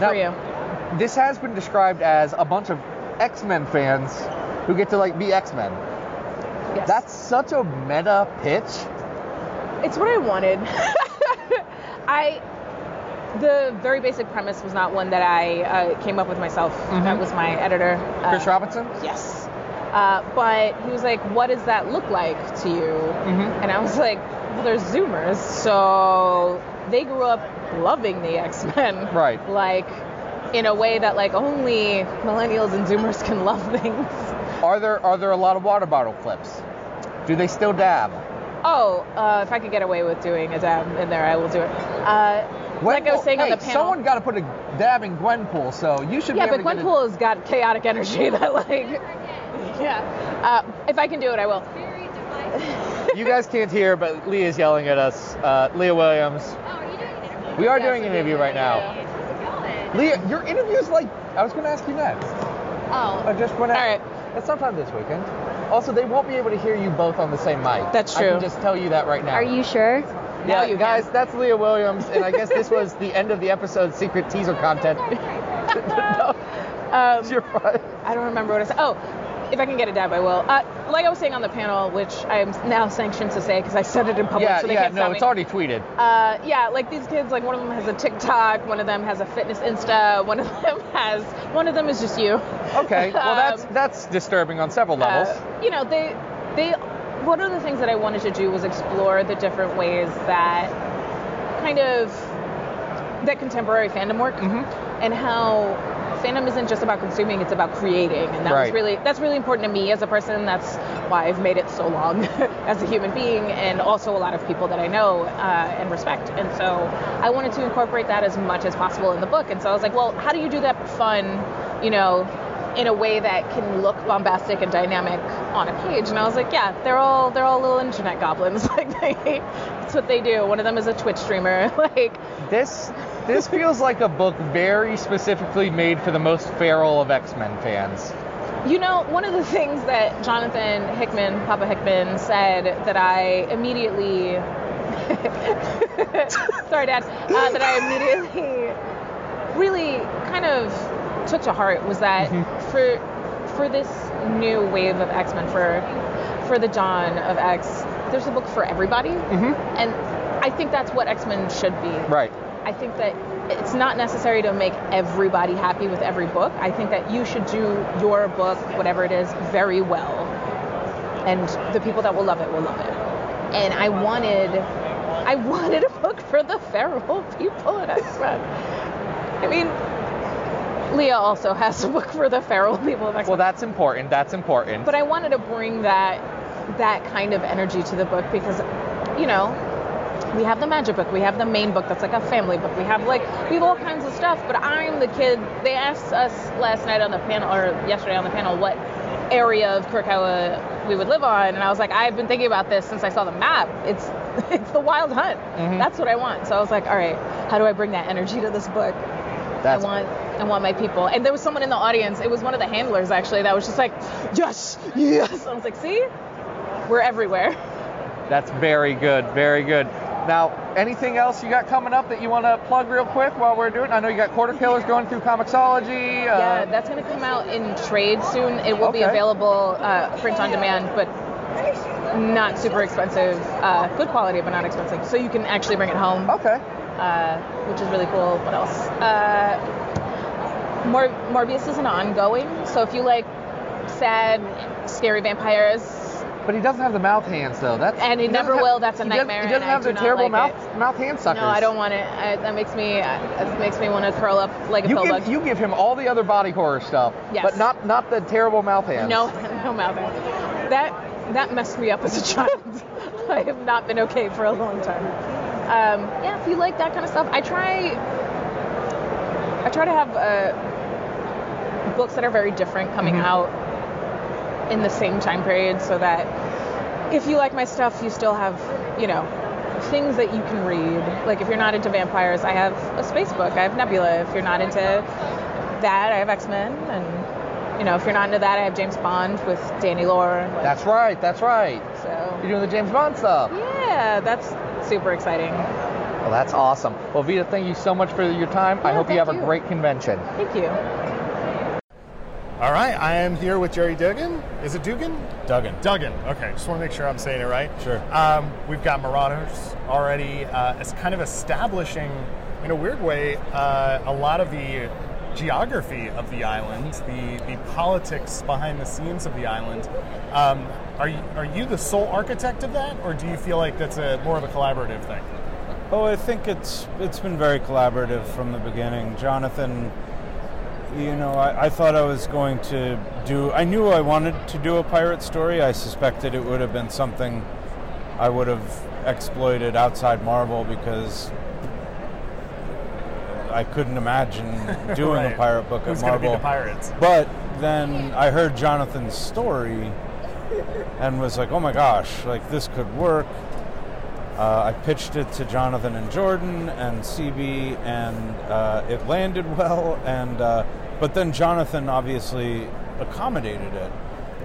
Now- for you. This has been described as a bunch of X-Men fans who get to like be X-Men. Yes. That's such a meta pitch. It's what I wanted. I the very basic premise was not one that I uh, came up with myself. That was my editor, uh, Chris Robinson? Yes. Uh, but he was like, "What does that look like to you?" Mhm. And I was like, "Well, they're Zoomers, so they grew up loving the X Men, Right. Like in a way that like only millennials and Zoomers can love things." Are there are there a lot of water bottle clips? Do they still dab? Oh, uh, if I could get away with doing a dab in there, I will do it. Uh, like I was saying hey, on the panel. someone got to put a dab in Gwenpool, so you should yeah, be but able to get Gwenpool has got chaotic energy that like. Yeah. Uh, if I can do it, I will. You guys can't hear, but Leah is yelling at us. Uh, Leah Williams. Oh, are you doing an interview? We are doing an interview right now. Leah, your interview is like I was going to ask you next. Oh. I just went out. All right. It's sometime this weekend. Also, they won't be able to hear you both on the same mic. That's I true. can just tell you that right now. Are you sure? Yeah, you guys, that's Leah Williams, and I guess this was the end of the episode secret teaser content. Um, You're fine. I don't remember what I said. Oh, if I can get a dab, I will. Uh, like I was saying on the panel, which I am now sanctioned to say because I said it in public, yeah, so they yeah, can't no, stop it's me. already tweeted. Uh, yeah, like these kids, like one of them has a TikTok, one of them has a fitness Insta, one of them has, one of them is just you. Okay, well Um, that's that's disturbing on several levels. Uh, you know, they they one of the things that I wanted to do was explore the different ways that kind of that contemporary fandom work Mm-hmm. and how fandom isn't just about consuming, it's about creating. And that was really that's really important to me as a person. That's why I've made it so long as a human being and also a lot of people that I know uh, and respect. And so I wanted to incorporate that as much as possible in the book. And so I was like, well, how do you do that fun, you know, in a way that can look bombastic and dynamic on a page. And I was like, yeah, they're all they're all little internet goblins. Like they, that's what they do. One of them is a Twitch streamer. Like This this feels like a book very specifically made for the most feral of X-Men fans. You know, one of the things that Jonathan Hickman, Papa Hickman, said that I immediately, sorry, Dad, uh, that I immediately really kind of took to heart was that for for this new wave of X Men, for for the dawn of X, there's a book for everybody, and I think that's what X Men should be. Right. I think that it's not necessary to make everybody happy with every book. I think that you should do your book, whatever it is, very well. And the people that will love it will love it. And I wanted I wanted a book for the feral people at X-Men. I mean, Leah also has a book for the feral people. Well, that's important. That's important. But I wanted to bring that that kind of energy to the book because, you know, we have the magic book, we have the main book that's like a family book, we have like we have all kinds of stuff. But I'm the kid. They asked us last night on the panel or yesterday on the panel what area of Krakoa we would live on, and I was like, I've been thinking about this since I saw the map. It's it's the Wild Hunt. Mhm. That's what I want. So I was like, all right, how do I bring that energy to this book? That's- I want I want my people. And there was someone in the audience. It was one of the handlers actually that was just like, yes, yes. I was like, see, we're everywhere. That's very good. Very good. Now, anything else you got coming up that you want to plug real quick while we're doing? I know you got Quarter Killers going through Comixology. Uh, yeah, that's gonna come out in trade soon. It will be available uh, print on demand, but not super expensive. Uh, good quality, but not expensive. So you can actually bring it home. Okay. Uh, which is really cool. What else? Uh, Mor- Morbius is an ongoing. So if you like sad, scary vampires, But he doesn't have the mouth hands though. That's and he never have- will. That's a nightmare. He doesn't have the terrible like mouth it. mouth hand suckers. No, I don't want it. I, that makes me. That makes me want to curl up like a You give you give him all the other body horror stuff, Yes. but not not the terrible mouth hands. No, no mouth hands. That that messed me up as a child. I have not been okay for a long time. Um, yeah, if you like that kind of stuff, I try. I try to have uh, books that are very different coming Mhm. out in the same time period, so that if you like my stuff, you still have, you know, things that you can read. Like if you're not into vampires, I have a space book. I have Nebula. If you're not into that, I have X Men, and you know, if you're not into that, I have James Bond with Danny Lore. Like, That's right. That's right. So you're doing the James Bond stuff. yeah, that's super exciting. Well, that's awesome. Well, Vita, thank you so much for your time. I hope you have you. a great convention. Thank you. All right, I am here with Gerry Duggan. Is it Dugan? Duggan. Duggan. Okay, just want to make sure I'm saying it right. Sure. Um, we've got Marauders already. Uh, it's kind of establishing, in a weird way, uh, a lot of the geography of the island, the the politics behind the scenes of the island. Um, are you are you the sole architect of that, or do you feel like that's a more of a collaborative thing? Oh, I think it's it's been very collaborative from the beginning. Jonathan, you know, I, I thought I was going to do. I knew I wanted to do a pirate story. I suspected it would have been something I would have exploited outside Marvel because I couldn't imagine doing Right. a pirate book Who's at gonna be Marvel. the pirates? But then I heard Jonathan's story and was like, oh my gosh, like this could work. Uh, I pitched it to Jonathan and Jordan and CB, and uh, it landed well. And uh, but then Jonathan obviously accommodated it,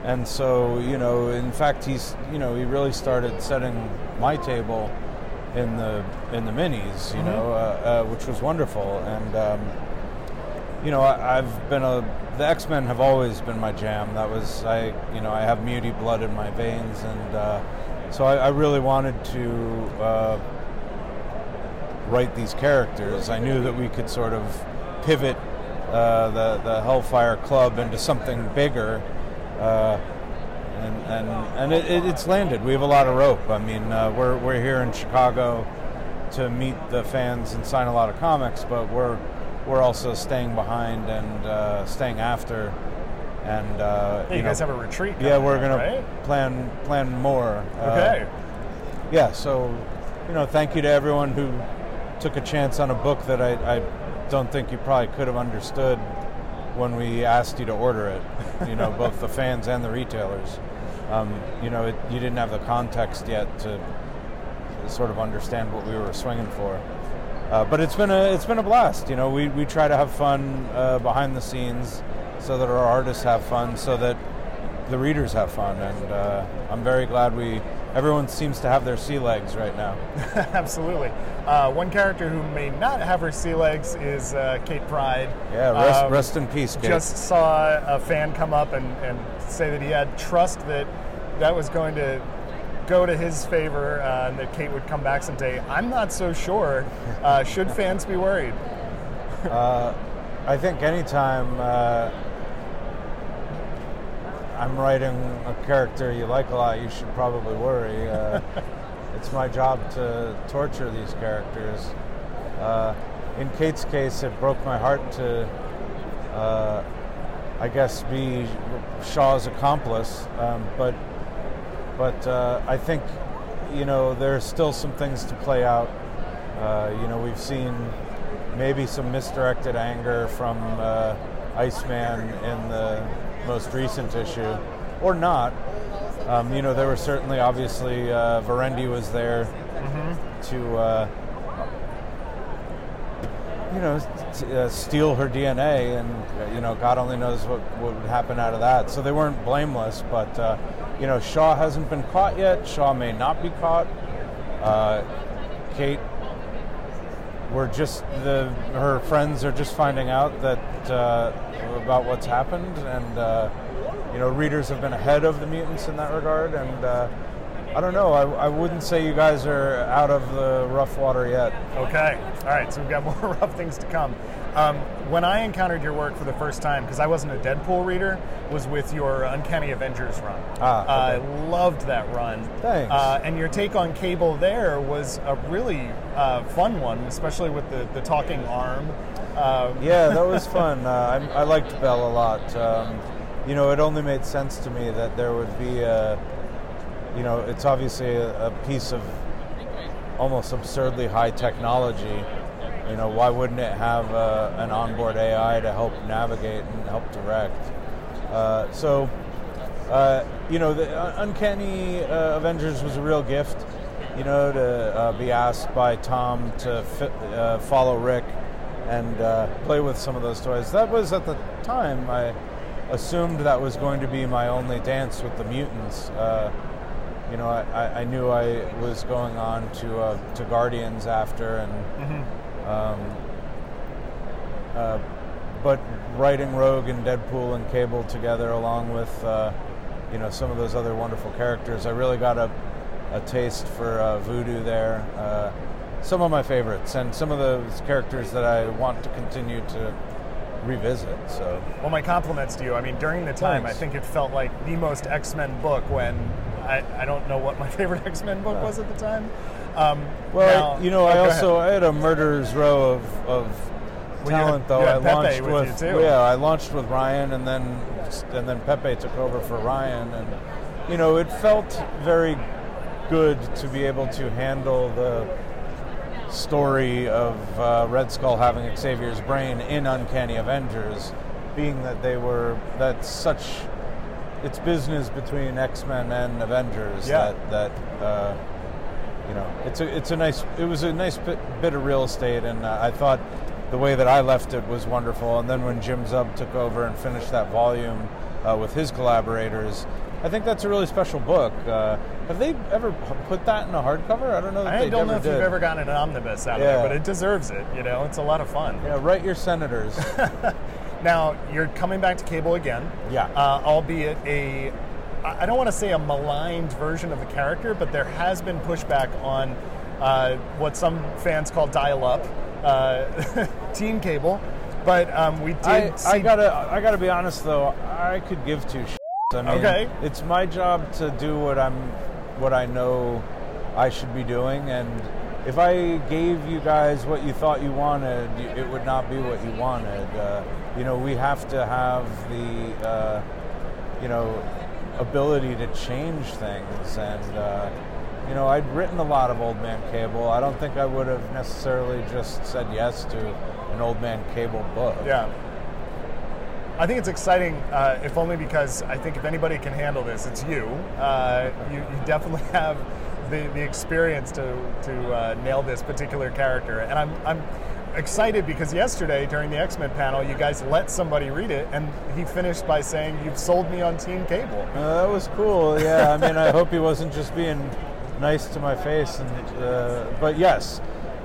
and so you know, in fact, he's you know he really started setting my table in the in the minis, you Mhm. know, uh, uh, which was wonderful. And um, you know, I, I've been a the X Men have always been my jam. That was I, you know, I have muty blood in my veins, and uh, so I, I really wanted to uh, write these characters. I knew that we could sort of pivot uh, the the Hellfire Club into something bigger. Uh, and and, and it, it, it's landed. We have a lot of rope. I mean, uh, we're, we're here in Chicago to meet the fans and sign a lot of comics, but we're we're also staying behind and uh, staying after. And uh, Yeah, you know, guys have a retreat Yeah, we're gonna right? plan plan more. Okay. yeah, so you know, thank you to everyone who took a chance on a book that I, I don't think you probably could have understood when we asked you to order it. You know, both the fans and the retailers. Um, you know, it, you didn't have the context yet to sort of understand what we were swinging for. Uh, but it's been a it's been a blast. You know, we, we try to have fun uh, behind the scenes so that our artists have fun, so that the readers have fun, and uh, I'm very glad we. Everyone seems to have their sea legs right now. Absolutely. Uh, one character who may not have her sea legs is uh, Kate Pryde. Yeah, rest- Um, rest in peace, Kate. Just saw a fan come up and, and say that he had trust that that was going to go to his favor uh, and that Kate would come back someday. I'm not so sure. Uh, should fans be worried? Uh, I think anytime uh, I'm writing a character you like a lot, you should probably worry. Uh, it's my job to torture these characters. Uh, in Kate's case, it broke my heart to, uh, I guess, be Shaw's accomplice. Um, but but uh, I think you know there's still some things to play out. Uh, you know, we've seen maybe some misdirected anger from uh, Iceman in the most recent issue, or not. Um, you know, there were certainly, obviously, uh, Verendi was there to, uh, you know, t- uh, steal her DNA, and you know, God only knows what, what would happen out of that. So they weren't blameless, but uh, you know, Shaw hasn't been caught yet. Shaw may not be caught. Uh, Kate we're just the her friends are just finding out that uh, about what's happened, and uh, you know readers have been ahead of the mutants in that regard. And uh, I don't know. I, I wouldn't say you guys are out of the rough water yet. Okay. All right. So we've got more rough things to come. Um, when I encountered your work for the first time, because I wasn't a Deadpool reader, was with your Uncanny Avengers run. Ah, okay. I loved that run. Thanks. Uh, and your take on Cable there was a really uh, fun one, especially with the, the talking arm. Um, yeah, that was fun. Uh, I, I liked Bell a lot. Um, you know, it only made sense to me that there would be a, you know, it's obviously a, a piece of almost absurdly high technology. You know, why wouldn't it have uh, an onboard AI to help navigate and help direct? Uh, so, uh, you know, the uh, Uncanny Avengers was a real gift. You know, to be asked by Tom to follow Rick and play with some of those toys. That was at the time I assumed that was going to be my only dance with the mutants. You know, I, I- knew I was going on to uh, to Guardians after, and um, uh, but writing Rogue and Deadpool and Cable together, along with uh, you know some of those other wonderful characters, I really got a, a taste for uh, Voodoo there. Uh, some of my favorites, and some of those characters that I want to continue to revisit. So, Well, my compliments to you. I mean, during the time, Thanks. I think it felt like the most X Men book when I, I don't know what my favorite X Men book was at the time. Um, well, now- you know, oh, I also ahead. I had a murderer's row of, of Well, had- talent though. I Pepe launched with you, too. yeah, I launched with Ryan, and then and then Pepe took over for Ryan, and you know, it felt very good to be able to handle the story of uh, Red Skull having Xavier's brain in Uncanny Avengers, being that they were that's such it's business between X Men and Avengers Yeah. that that uh, you know it's a it's a nice it was a nice bit, bit of real estate, and uh, I thought the way that I left it was wonderful. And then when Jim Zub took over and finished that volume uh, with his collaborators. I think that's a really special book. Uh, have they ever put that in a hardcover? I don't know. That I don't know if did. you've ever gotten an omnibus out of Yeah. it, but it deserves it. You know, it's a lot of fun. Yeah, write your senators. Now you're coming back to cable again. Yeah. Uh, albeit a, I don't want to say a maligned version of the character, but there has been pushback on uh, what some fans call dial-up, uh, teen cable. But um, we did. I, see I gotta I gotta be honest though, I could give two shits. I mean, Okay. it's my job to do what I'm what I know I should be doing, and if I gave you guys what you thought you wanted, it would not be what you wanted. Uh, you know, we have to have the uh, you know ability to change things, and uh, you know, I'd written a lot of Old Man Cable. I don't think I would have necessarily just said yes to an Old Man Cable book. Yeah. I think it's exciting, uh, if only because I think if anybody can handle this, it's you. Uh, you, you definitely have the, the experience to, to uh, nail this particular character. And I'm, I'm excited because yesterday during the X Men panel, you guys let somebody read it, and he finished by saying, You've sold me on Team Cable. Uh, that was cool. Yeah, I mean, I hope he wasn't just being nice to my face. And uh, but yes,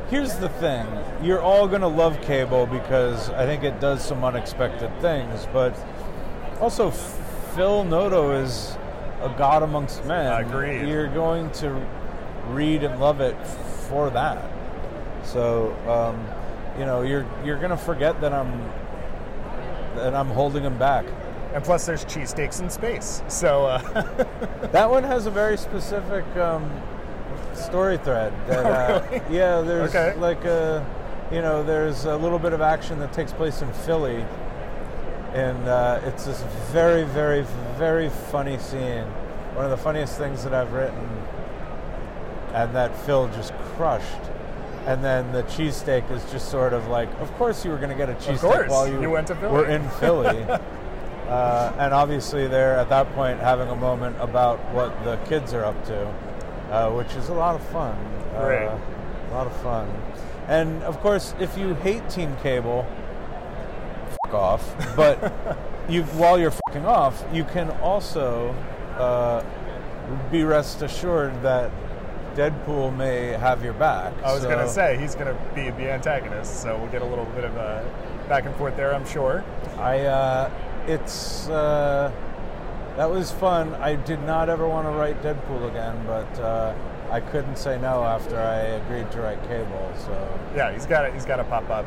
here's the thing: you're all gonna love Cable because I think it does some unexpected things. But also, Phil Noto is a god amongst men. Agreed. You're going to read and love it for that. So, um, you know, you're you're gonna forget that I'm that I'm holding him back. And plus, there's cheesesteaks in space. So, uh, That one has a very specific um, story thread. That, uh, Really? Yeah, there's Okay. like a, you know, there's a little bit of action that takes place in Philly, and uh, it's this very, very, very funny scene. One of the funniest things that I've written, and that Phil just crushed. And then the cheesesteak is just sort of like, of course you were going to get a cheesesteak while you, you went to Philly. were in Philly. Uh, and obviously, they're at that point having a moment about what the kids are up to, uh, which is a lot of fun. Great. Uh, a lot of fun. And of course, if you hate Team Cable, f- off. But you, while you're fucking off, you can also uh, be rest assured that Deadpool may have your back. I was So- going to say he's going to be the antagonist, so we'll get a little bit of a back and forth there, I'm sure. I uh, it's uh, that was fun. I did not ever want to write Deadpool again, but uh, I couldn't say no after I agreed to write Cable. So Yeah, he's got to he's got to pop up.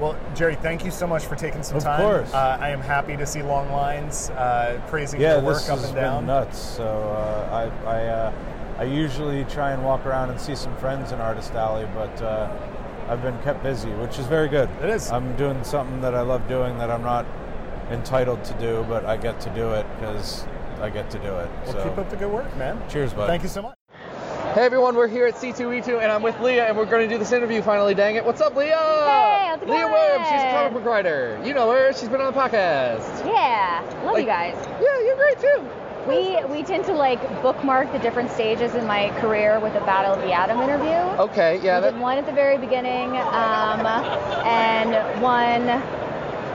Well, Gerry, thank you so much for taking some Of time. Of course. Uh, I am happy to see long lines praising praising yeah, your work this up has and been down. nuts. So uh, I I, uh, I usually try and walk around and see some friends in Artist Alley, but. Uh, I've been kept busy, which is very good. It is. I'm doing something that I love doing that I'm not entitled to do, but I get to do it because I get to do it. Well, so keep up the good work, man. cheers, bud. Thank you so much. Hey everyone, we're here at C2E2 and I'm with Leah and we're going to do this interview finally, dang it. What's up, Leah? Hey, how's it Leah going? Williams, she's a comic book writer. You know her, she's been on the podcast. Yeah, love Like- you guys. Yeah, you're great too. We we tend to like bookmark the different stages in my career with a Battle of the Atom interview. Okay, yeah, we that, did one at the very beginning, um, and one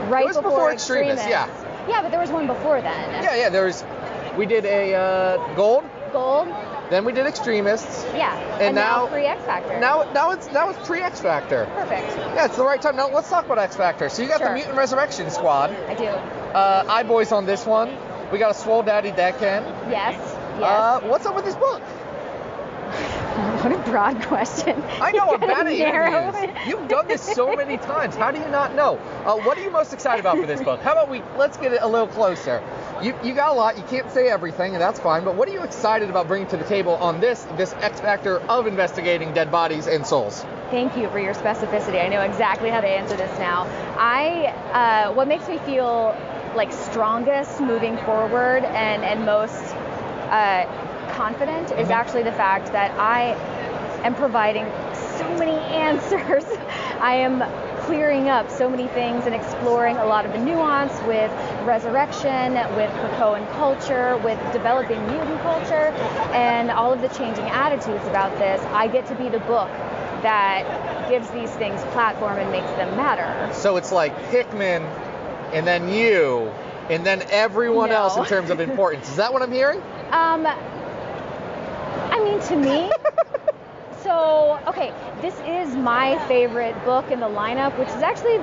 right It was before Extremis, Extremis. yeah. Yeah, but there was one before then. yeah, yeah, There was. we did a uh, gold, Gold. then we did Extremists. Yeah. And now- pre X Factor. Now, now it's now it's pre X Factor. Perfect. Yeah, it's the right time. Now let's talk about X Factor. So you got Sure. the Mutant Resurrection Squad. I do. Uh, boys on this one. We got a Swole Daddy Daken. Yes. Yes. Uh, what's up with this book? what a broad question. I know I'm bad at interviews. it. You've done this so many times. How do you not know? Uh, what are you most excited about for this book? How about we let's get it a little closer. You you got a lot. You can't say everything, and that's fine. But what are you excited about bringing to the table on this this X Factor of investigating dead bodies and souls? Thank you for your specificity. I know exactly how to answer this now. I, uh, what makes me feel like strongest moving forward and, and most uh, confident is actually the fact that I am providing so many answers. I am clearing up so many things and exploring a lot of the nuance with resurrection, with Krakoan culture, with developing mutant culture, and all of the changing attitudes about this. I get to be the book that gives these things platform and makes them matter. So it's like Hickman, and then you, and then everyone No. else in terms of importance. Is that what I'm hearing? Um, I mean, to me, so, okay, this is my favorite book in the lineup, which is actually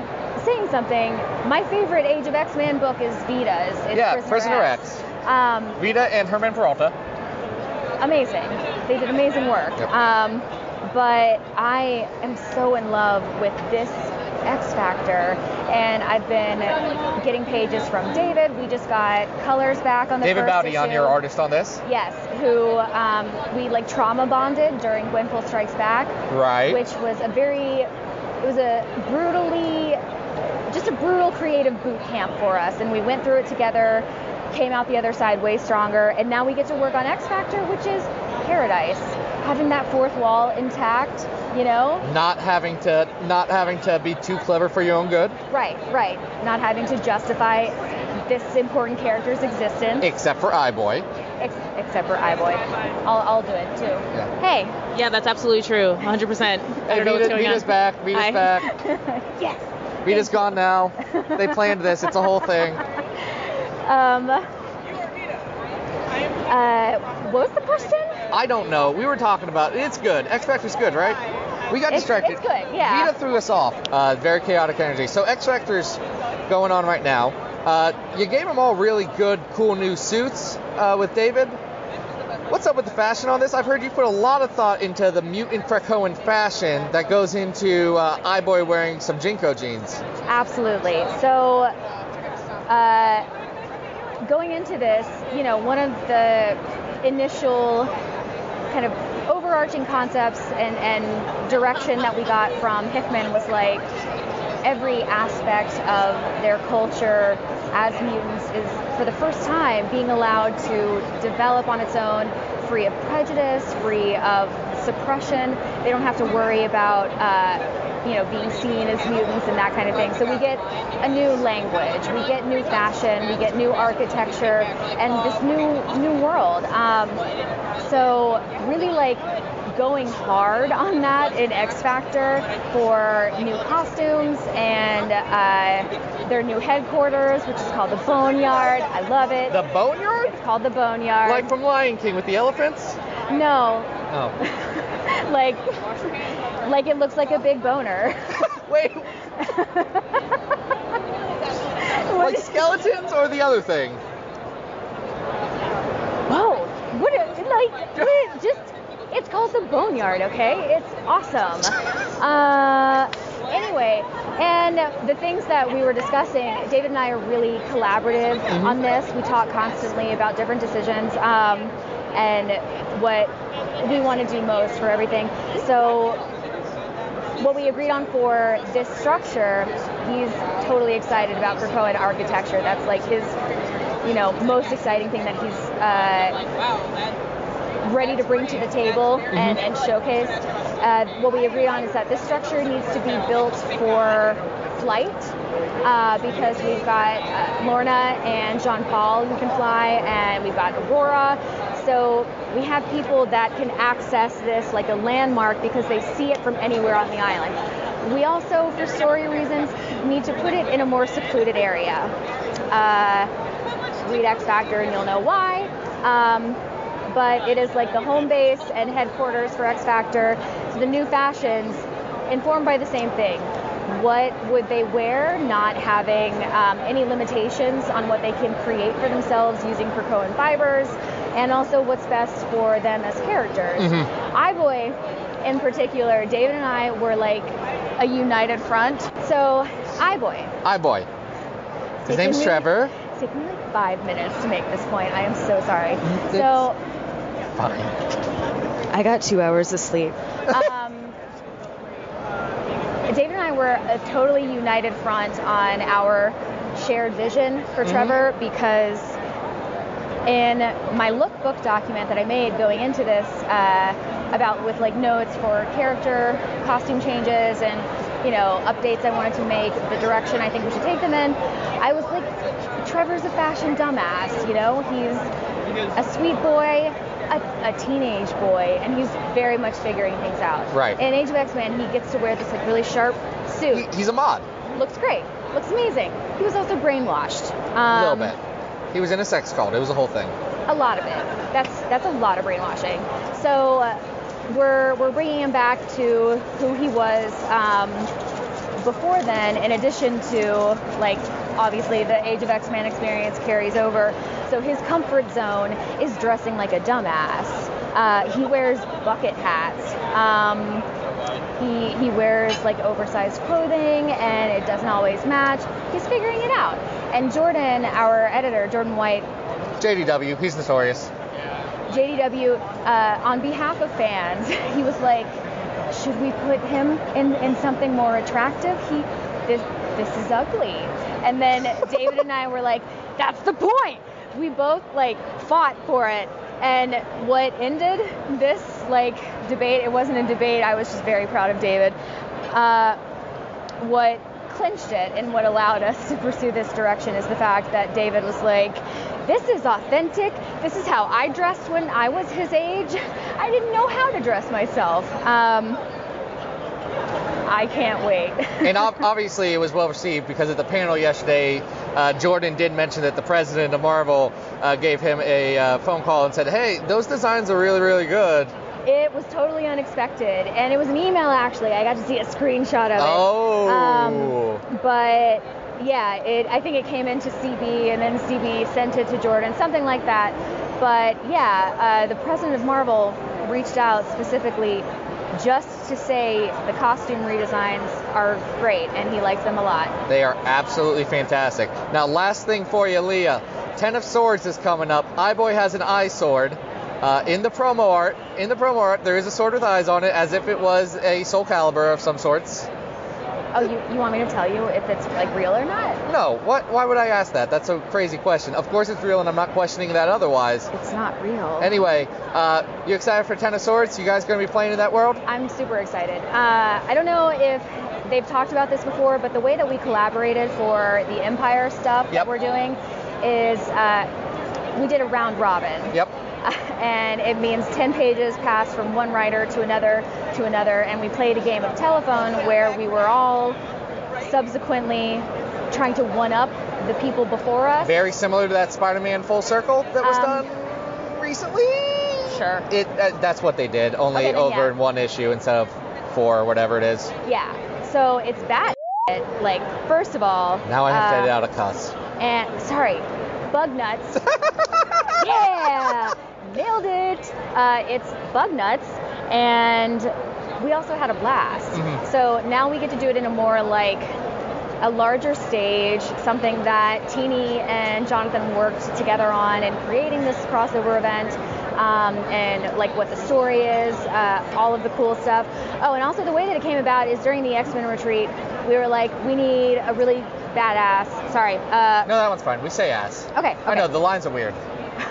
saying something. My favorite Age of X-Men book is Vita's. It's yeah, Prisoner, Prisoner X. X. Um, Vita and Germán Peralta. amazing. They did amazing work. Yep. Um, but I am so in love with this X Factor, and I've been getting pages from David. We just got colors back on the David first Baldeón your artist on this. Yes, who um, we like trauma bonded during Gwenpool Strikes Back, Right. which was a very, it was a brutally, just a brutal creative boot camp for us, and we went through it together, came out the other side way stronger, and now we get to work on X Factor, which is paradise, having that fourth wall intact, you know. Not having to not having to be too clever for your own good. Right, right. Not having to justify this important character's existence. Except for Eye-Boy. Ex- except for Eye-Boy. I'll, I'll do it too. Yeah. Hey. Yeah, that's absolutely true. 100%. I Hey, don't know Vita, what's going Vita's on. back. Vita's Hi. back. yes. Vita's gone now. They planned this. It's a whole thing. Um. Uh, what was the question? I don't know. We were talking about it's good. X Factor's good, right? We got It's- distracted. it's good, yeah. Vita threw us off. Uh, very chaotic energy. So X Factor's going on right now. Uh, you gave them all really good, cool new suits uh, with David. What's up with the fashion on this? I've heard you put a lot of thought into the mutant Krakoan fashion that goes into uh, Eye-Boy wearing some JNCO jeans. Absolutely. So, uh, going into this, you know, one of the initial kind of overarching concepts and, and direction that we got from Hickman was like every aspect of their culture as mutants is for the first time being allowed to develop on its own free of prejudice free of suppression. They don't have to worry about uh, you know being seen as mutants and that kind of thing so we get a new language we get new fashion we get new architecture and this new new world um, so really like going hard on that in X Factor for new costumes and uh, their new headquarters, which is called the Boneyard. I love it. The Boneyard? It's called the Boneyard. Like from Lion King with the elephants? no, Oh. like like it looks like a big boner. Wait. like skeletons or the other thing? Whoa! What? A, like what, just it's called the Boneyard. Okay, it's awesome. Uh, anyway, and the things that we were discussing, David and I are really collaborative on this. We talk constantly about different decisions um, and what we want to do most for everything. So what we agreed on for this structure, he's totally excited about Krakoan architecture. That's like his, you know, most exciting thing that he's uh, ready to bring to the table and, and showcase. Uh, what we agreed on is that this structure needs to be built for flight uh, because we've got uh, Lorna and Jean Paul who can fly, and we've got Aurora. So we have people that can access this like a landmark because they see it from anywhere on the island. We also, for story reasons, need to put it in a more secluded area. Uh, read X Factor and you'll know why. Um, but it is like the home base and headquarters for X Factor. So the new fashions, informed by the same thing. What would they wear, not having um, any limitations on what they can create for themselves using Krakoan fibers, and also what's best for them as characters. Mhm. Eye-Boy, in particular, David and I were like a united front. So, Eye-Boy. Hi, boy. His name's me- Trevor. It's taken me like five minutes to make this point. I am so sorry. So, Fine. I got two hours of sleep. um, David and I were a totally united front on our shared vision for Mhm. Trevor because in my lookbook document that I made going into this uh, about with like notes for character costume changes and you know updates I wanted to make the direction I think we should take them in I was like Trevor's a fashion dumbass you know he's a sweet boy a, a teenage boy and he's very much figuring things out Right. in Age of X-Men he gets to wear this like really sharp suit He's a mod. looks great looks amazing he was also brainwashed A um, little bit. He was in a sex cult. It was a whole thing. a lot of it. That's that's a lot of brainwashing. So uh, we're we're bringing him back to who he was um, before then. In addition to like obviously the Age of X-Men experience carries over. So his comfort zone is dressing like a dumbass. Uh, he wears bucket hats. Um, he he wears like oversized clothing and it doesn't always match. He's figuring it out. And Jordan, our editor, Jordan White, JDW. He's notorious. JDW, uh, on behalf of fans, he was like, should we put him in, in something more attractive? He, this, this is ugly. And then David and I were like, that's the point. We both like fought for it. And what ended this like debate, it wasn't a debate. I was just very proud of David. Uh, what clinched it and what allowed us to pursue this direction is the fact that David was like, this is authentic. This is how I dressed when I was his age. I didn't know how to dress myself. Um, I can't wait. and obviously, it was well received because at the panel yesterday, uh, Jordan did mention that the president of Marvel uh, gave him a uh, phone call and said, "Hey, those designs are really, really good." It was totally unexpected, and it was an email actually. I got to see a screenshot of it. Oh. Um, but yeah, it. I think it came into CB, and then CB sent it to Jordan, something like that. But yeah, uh, the president of Marvel reached out specifically just to say the costume redesigns are great, and he likes them a lot. They are absolutely fantastic. Now, last thing for you, Leah. Ten of Swords is coming up. Eye-Boy has an eye sword. Uh, in the promo art, in the promo art, there is a sword with eyes on it, as if it was a Soul Calibur of some sorts. Oh, you, you want me to tell you if it's like real or not? No, what? Why would I ask that? That's a crazy question. Of course it's real, and I'm not questioning that otherwise. It's not real. Anyway, uh, you excited for Ten of Swords? You guys gonna be playing in that world? I'm super excited. Uh, I don't know if they've talked about this before, but the way that we collaborated for the Empire stuff that we're doing is uh, we did a round robin. Yep. And it means 10 pages passed from one writer to another to another, and we played a game of telephone where we were all subsequently trying to one up the people before us. Very similar to that Spider-Man Full Circle that was Um, done recently. Sure. It uh, that's what they did, only Okay, then over yeah. in one issue instead of four or whatever it is. Yeah. So it's bad. Like, first of all, Now I have to uh, edit out a cuss. And sorry, bug nuts. yeah, nailed it. Uh, it's bug nuts, and we also had a blast. Mhm. So now we get to do it in a more like a larger stage, something that Tini and Jonathan worked together on in creating this crossover event. Um, and like what the story is, uh, all of the cool stuff. Oh, and also the way that it came about is during the X Men retreat, we were like, we need a really badass. Sorry. Uh, No, that one's fine. We say ass. Okay. I know the lines are weird.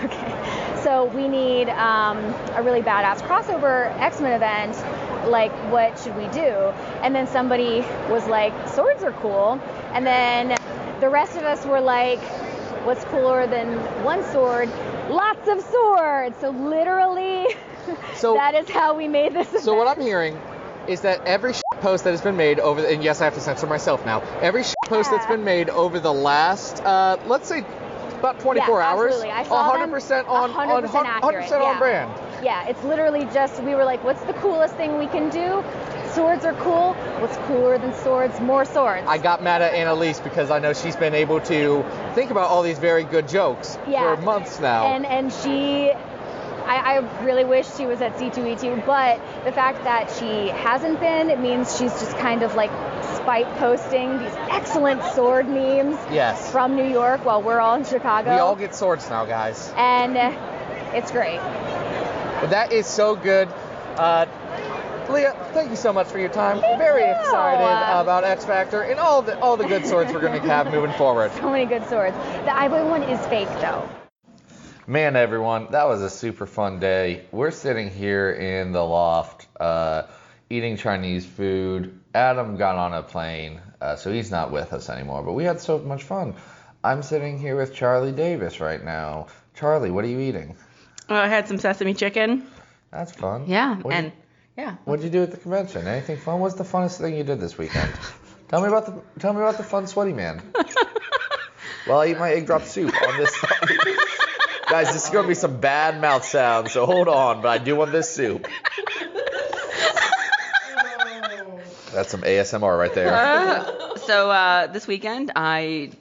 So we need um, a really badass crossover X Men event. Like, what should we do? And then somebody was like, swords are cool. And then the rest of us were like, what's cooler than one sword? Lots of swords. So literally, So- that is how we made this. So what I'm hearing is that every post that has been made over, the, and yes, I have to censor myself now. Every post that's been made over the last, uh, let's say, about 24 yeah, hours, Absolutely. I saw 100% them, on 100% on accurate. 100% on yeah. brand. Yeah, it's literally just we were like, what's the coolest thing we can do? Swords are cool. What's cooler than swords? More swords. I got mad at Annalise because I know she's been able to think about all these very good jokes Yeah. for months now. And and she, I, I really wish she was at C2E2, but the fact that she hasn't been, it means she's just kind of like spite posting these excellent sword memes yes. from New York while we're all in Chicago. We all get swords now, guys. and uh, it's great. But that is so good. Uh, Leah, thank you so much for your time. Very excited about X Factor and all the all the good swords we're going to have moving forward. So many good swords. The Eye-Boy one is fake though. Man, everyone, that was a super fun day. We're sitting here in the loft, uh, eating Chinese food. Adam got on a plane, uh, so he's not with us anymore. But we had so much fun. I'm sitting here with Charlie Davis right now. Charlie, what are you eating? Uh, I had some sesame chicken. That's fun. Yeah, What'd and you- yeah. What'd you do at the convention? Anything fun? What's the funnest thing you did this weekend? tell me about the tell me about the fun sweaty man. well, I eat my egg drop soup on this side. Guys, this is gonna be some bad mouth sounds, so hold on, but I do want this soup. That's some ASMR right there. Uh, so uh, this weekend I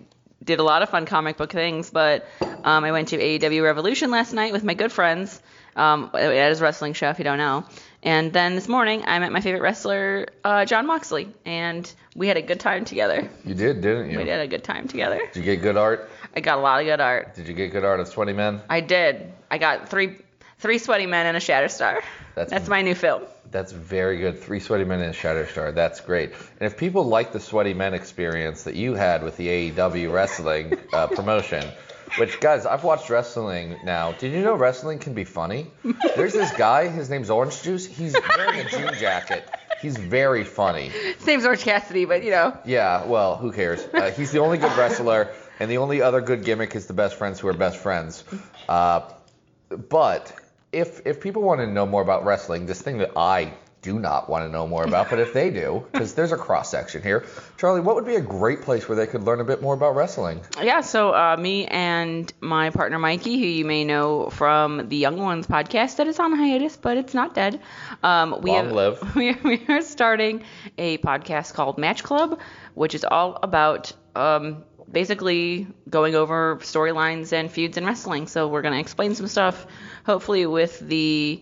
did a lot of fun comic book things, but um, I went to AEW Revolution last night with my good friends. Um, it is a wrestling show if you don't know. And then this morning I met my favorite wrestler, uh, Jon Moxley, and we had a good time together. You did, didn't you? We had a good time together. Did you get good art? I got a lot of good art. Did you get good art of sweaty men? I did. I got three three sweaty men and a Shatterstar. That's- That's my new film. That's very good. Three sweaty men and a Shatterstar. That's great. And if people like the sweaty men experience that you had with the AEW wrestling uh, promotion, which guys, I've watched wrestling now. Did you know wrestling can be funny? There's this guy. His name's Orange Juice. He's wearing a jean jacket. He's very funny. Same as Orange Cassidy, but you know. Yeah. Well, who cares? Uh, he's the only good wrestler, and the only other good gimmick is the best friends who are best friends. Uh, but if if people want to know more about wrestling, this thing that I do not want to know more about, but if they do, because there's a cross section here, Charlie, what would be a great place where they could learn a bit more about wrestling? Yeah, so uh, me and my partner Mikey, who you may know from the Young Ones podcast, that is on hiatus, but it's not dead. Um, we Long have, live. We, we are starting a podcast called Match Club, which is all about um, basically going over storylines and feuds in wrestling. So we're gonna explain some stuff, hopefully with the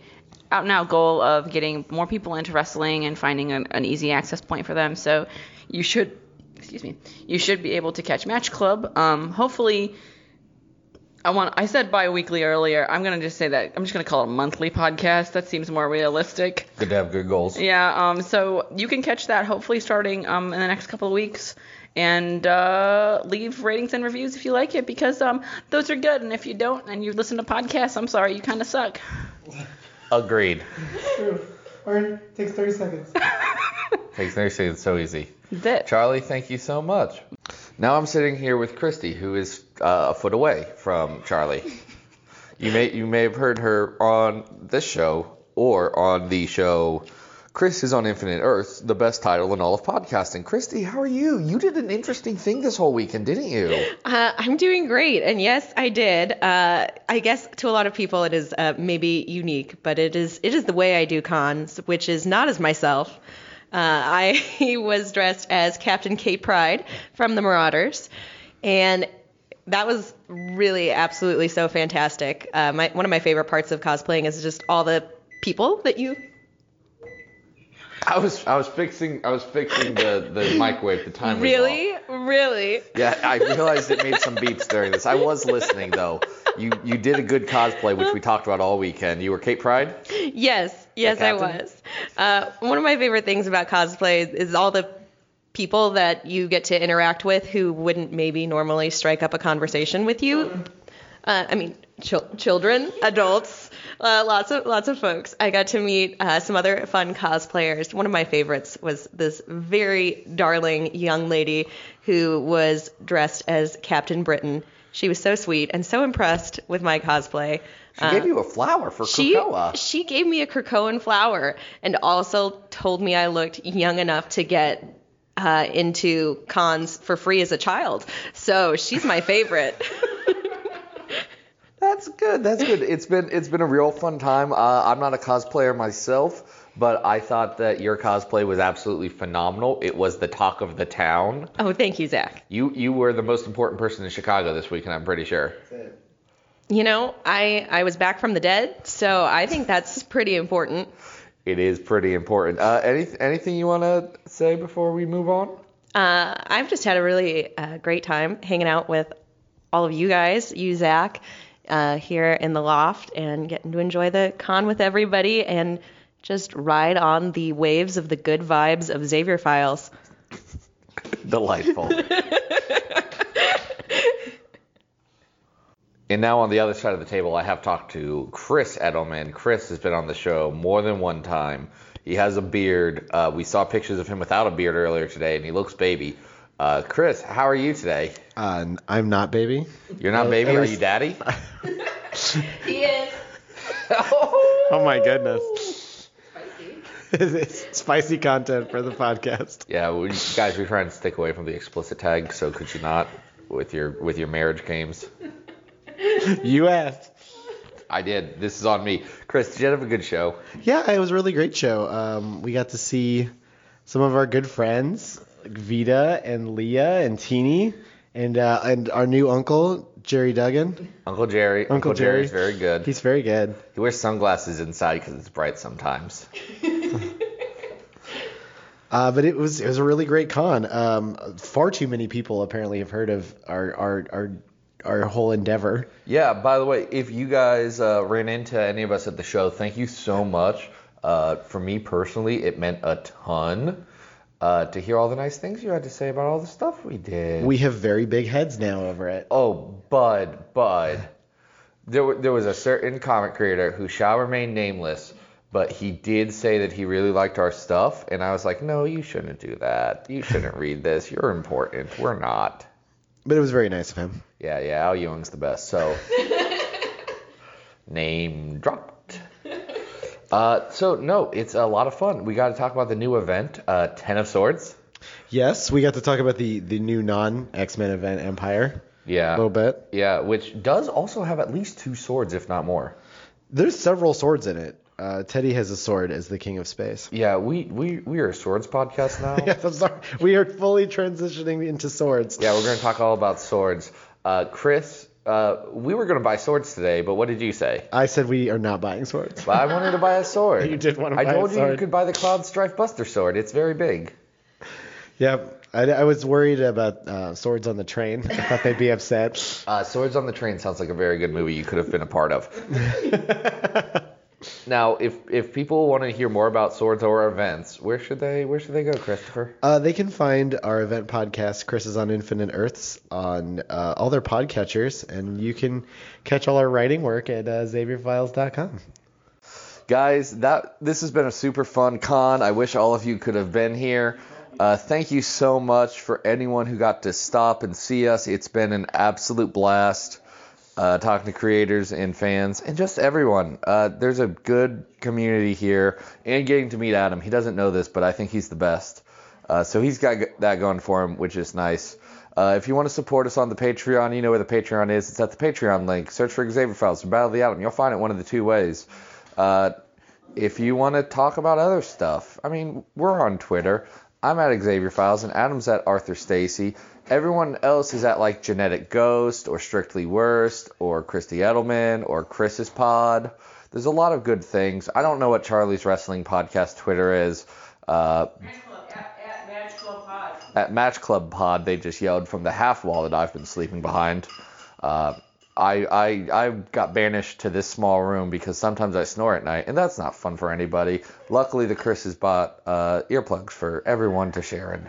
out and out goal of getting more people into wrestling and finding an, an easy access point for them. So you should, excuse me, you should be able to catch Match Club. Um, hopefully, I want. I said bi-weekly earlier. I'm gonna just say that. I'm just gonna call it a monthly podcast. That seems more realistic. Good to have good goals. Yeah. Um. So you can catch that hopefully starting um in the next couple of weeks. And uh, leave ratings and reviews if you like it because um those are good. And if you don't and you listen to podcasts, I'm sorry, you kind of suck. Agreed. True. Or it takes 30 seconds. Takes no say it's so easy. That's it. Charlie, thank you so much. Now I'm sitting here with Christy, who is uh, a foot away from Charlie. You may you may have heard her on this show or on the show Chris is on Infinite Earth, the best title in all of podcasting. Christy, how are you? You did an interesting thing this whole weekend, didn't you? Uh, I'm doing great, and yes, I did. Uh, I guess to a lot of people it is uh, maybe unique, but it is it is the way I do cons, which is not as myself. Uh, I was dressed as Captain Kate Pryde from the Marauders, and that was really absolutely so fantastic. Uh, my, one of my favorite parts of cosplaying is just all the people that you I was I was fixing I was fixing the, the microwave. The time really, really. Yeah, I realized it made some beeps during this. I was listening though. You you did a good cosplay, which we talked about all weekend. You were Kate Pryde. Yes, yes, I was. Uh, one of my favorite things about cosplay is all the people that you get to interact with who wouldn't maybe normally strike up a conversation with you. Uh, I mean, chil- children, adults, uh, lots of lots of folks. I got to meet uh, some other fun cosplayers. One of my favorites was this very darling young lady who was dressed as Captain Britain. She was so sweet and so impressed with my cosplay. She gave you a flower for she, Krakoa. She gave me a Krakoan flower and also told me I looked young enough to get uh, into cons for free as a child. So she's my favorite. That's good. That's good. It's been it's been a real fun time. Uh, I'm not a cosplayer myself, but I thought that your cosplay was absolutely phenomenal. It was the talk of the town. oh, thank you, Zach. You you were the most important person in Chicago this week, and I'm pretty sure. You know, I I was back from the dead, so I think that's pretty important. It is pretty important. Uh, any anything you want to say before we move on? Uh, I've just had a really uh, great time hanging out with all of you guys, you Zach, uh, here in the loft, and getting to enjoy the con with everybody and just ride on the waves of the good vibes of Xavier Files. Delightful. and now on the other side of the table, I have talked to Chris Edelman. Chris has been on the show more than one time. He has a beard. Uh, we saw pictures of him without a beard earlier today, and he looks baby. Uh, Chris, how are you today? Uh, I'm not baby. You're not Uh, baby. Are you daddy? He is. Oh my goodness. Spicy. It's spicy content for the podcast. Yeah, we, guys, we're trying to stick away from the explicit tag. So could you not with your with your marriage games? You asked. I did. This is on me. Chris, did you have a good show? Yeah, it was a really great show. Um, we got to see some of our good friends, like Vita and Leah and Tini, and uh, and our new uncle Gerry Duggan. Uncle Gerry. Uncle Gerry. Gerry's very good. He's very good. He wears sunglasses inside because it's bright sometimes. Uh, but it was it was a really great con. Um, far too many people apparently have heard of our our our, our whole endeavor. Yeah, by the way, if you guys uh, ran into any of us at the show, thank you so much. Uh, for me personally, it meant a ton uh, to hear all the nice things you had to say about all the stuff we did. We have very big heads now over it. Oh, Bud, Bud. There, wa- there was a certain comic creator who shall remain nameless, but he did say that he really liked our stuff, and I was like, no, you shouldn't do that. You shouldn't read this. You're important. We're not. But it was very nice of him. Yeah, yeah, Al Ewing's the best. So, name dropped. Uh, so no, it's a lot of fun. We got to talk about the new event, uh, Ten of Swords. Yes, we got to talk about the the new non X Men event Empire. Yeah, A little bit. Yeah, which does also have at least two swords, if not more. There's several swords in it. Uh, Teddy has a sword as the King of Space. Yeah, we we we are a swords podcast now. yes, I'm sorry. We are fully transitioning into swords. Yeah, we're gonna talk all about swords. Uh, Chris, uh, we were gonna buy swords today, but what did you say? I said we are not buying swords. Well, I wanted to buy a sword. You did want to I buy a told you you could buy the Cloud Strife Buster sword. It's very big. Yep. I, I was worried about uh, swords on the train. I thought they'd be upset. Uh, Swords on the Train sounds like a very good movie you could have been a part of. now, if if people want to hear more about swords or events, where should they where should they go, Christopher? Uh, they can find our event podcast, Chris is on Infinite Earths, on uh, all their podcatchers, and you can catch all our writing work at uh, XavierFiles.com. Guys, that this has been a super fun con. I wish all of you could have been here. Uh, thank you so much for anyone who got to stop and see us. It's been an absolute blast uh, talking to creators and fans and just everyone. Uh, there's a good community here and getting to meet Adam. He doesn't know this, but I think he's the best. Uh, so he's got that going for him, which is nice. Uh, if you want to support us on the Patreon, you know where the Patreon is. It's at the Patreon link. Search for Xavier Files or Battle of the Atom. You'll find it one of the two ways. Uh, if you want to talk about other stuff, I mean, we're on Twitter. I'm at Xavier Files and Adam's at Arthur Stacy. Everyone else is at like Genetic Ghost or Strictly Worst or Christy Edelman or Chris's Pod. There's a lot of good things. I don't know what Charlie's Wrestling Podcast Twitter is. Uh, at Match Club Pod, they just yelled from the half wall that I've been sleeping behind. Uh, I, I I got banished to this small room because sometimes I snore at night, and that's not fun for anybody. Luckily, the Chris has bought uh, earplugs for everyone to share in.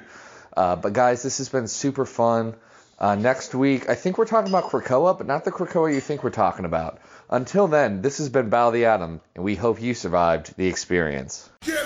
Uh, but guys, this has been super fun. Uh, next week, I think we're talking about Krakoa, but not the Krakoa you think we're talking about. Until then, this has been Bow the Atom, and we hope you survived the experience. Get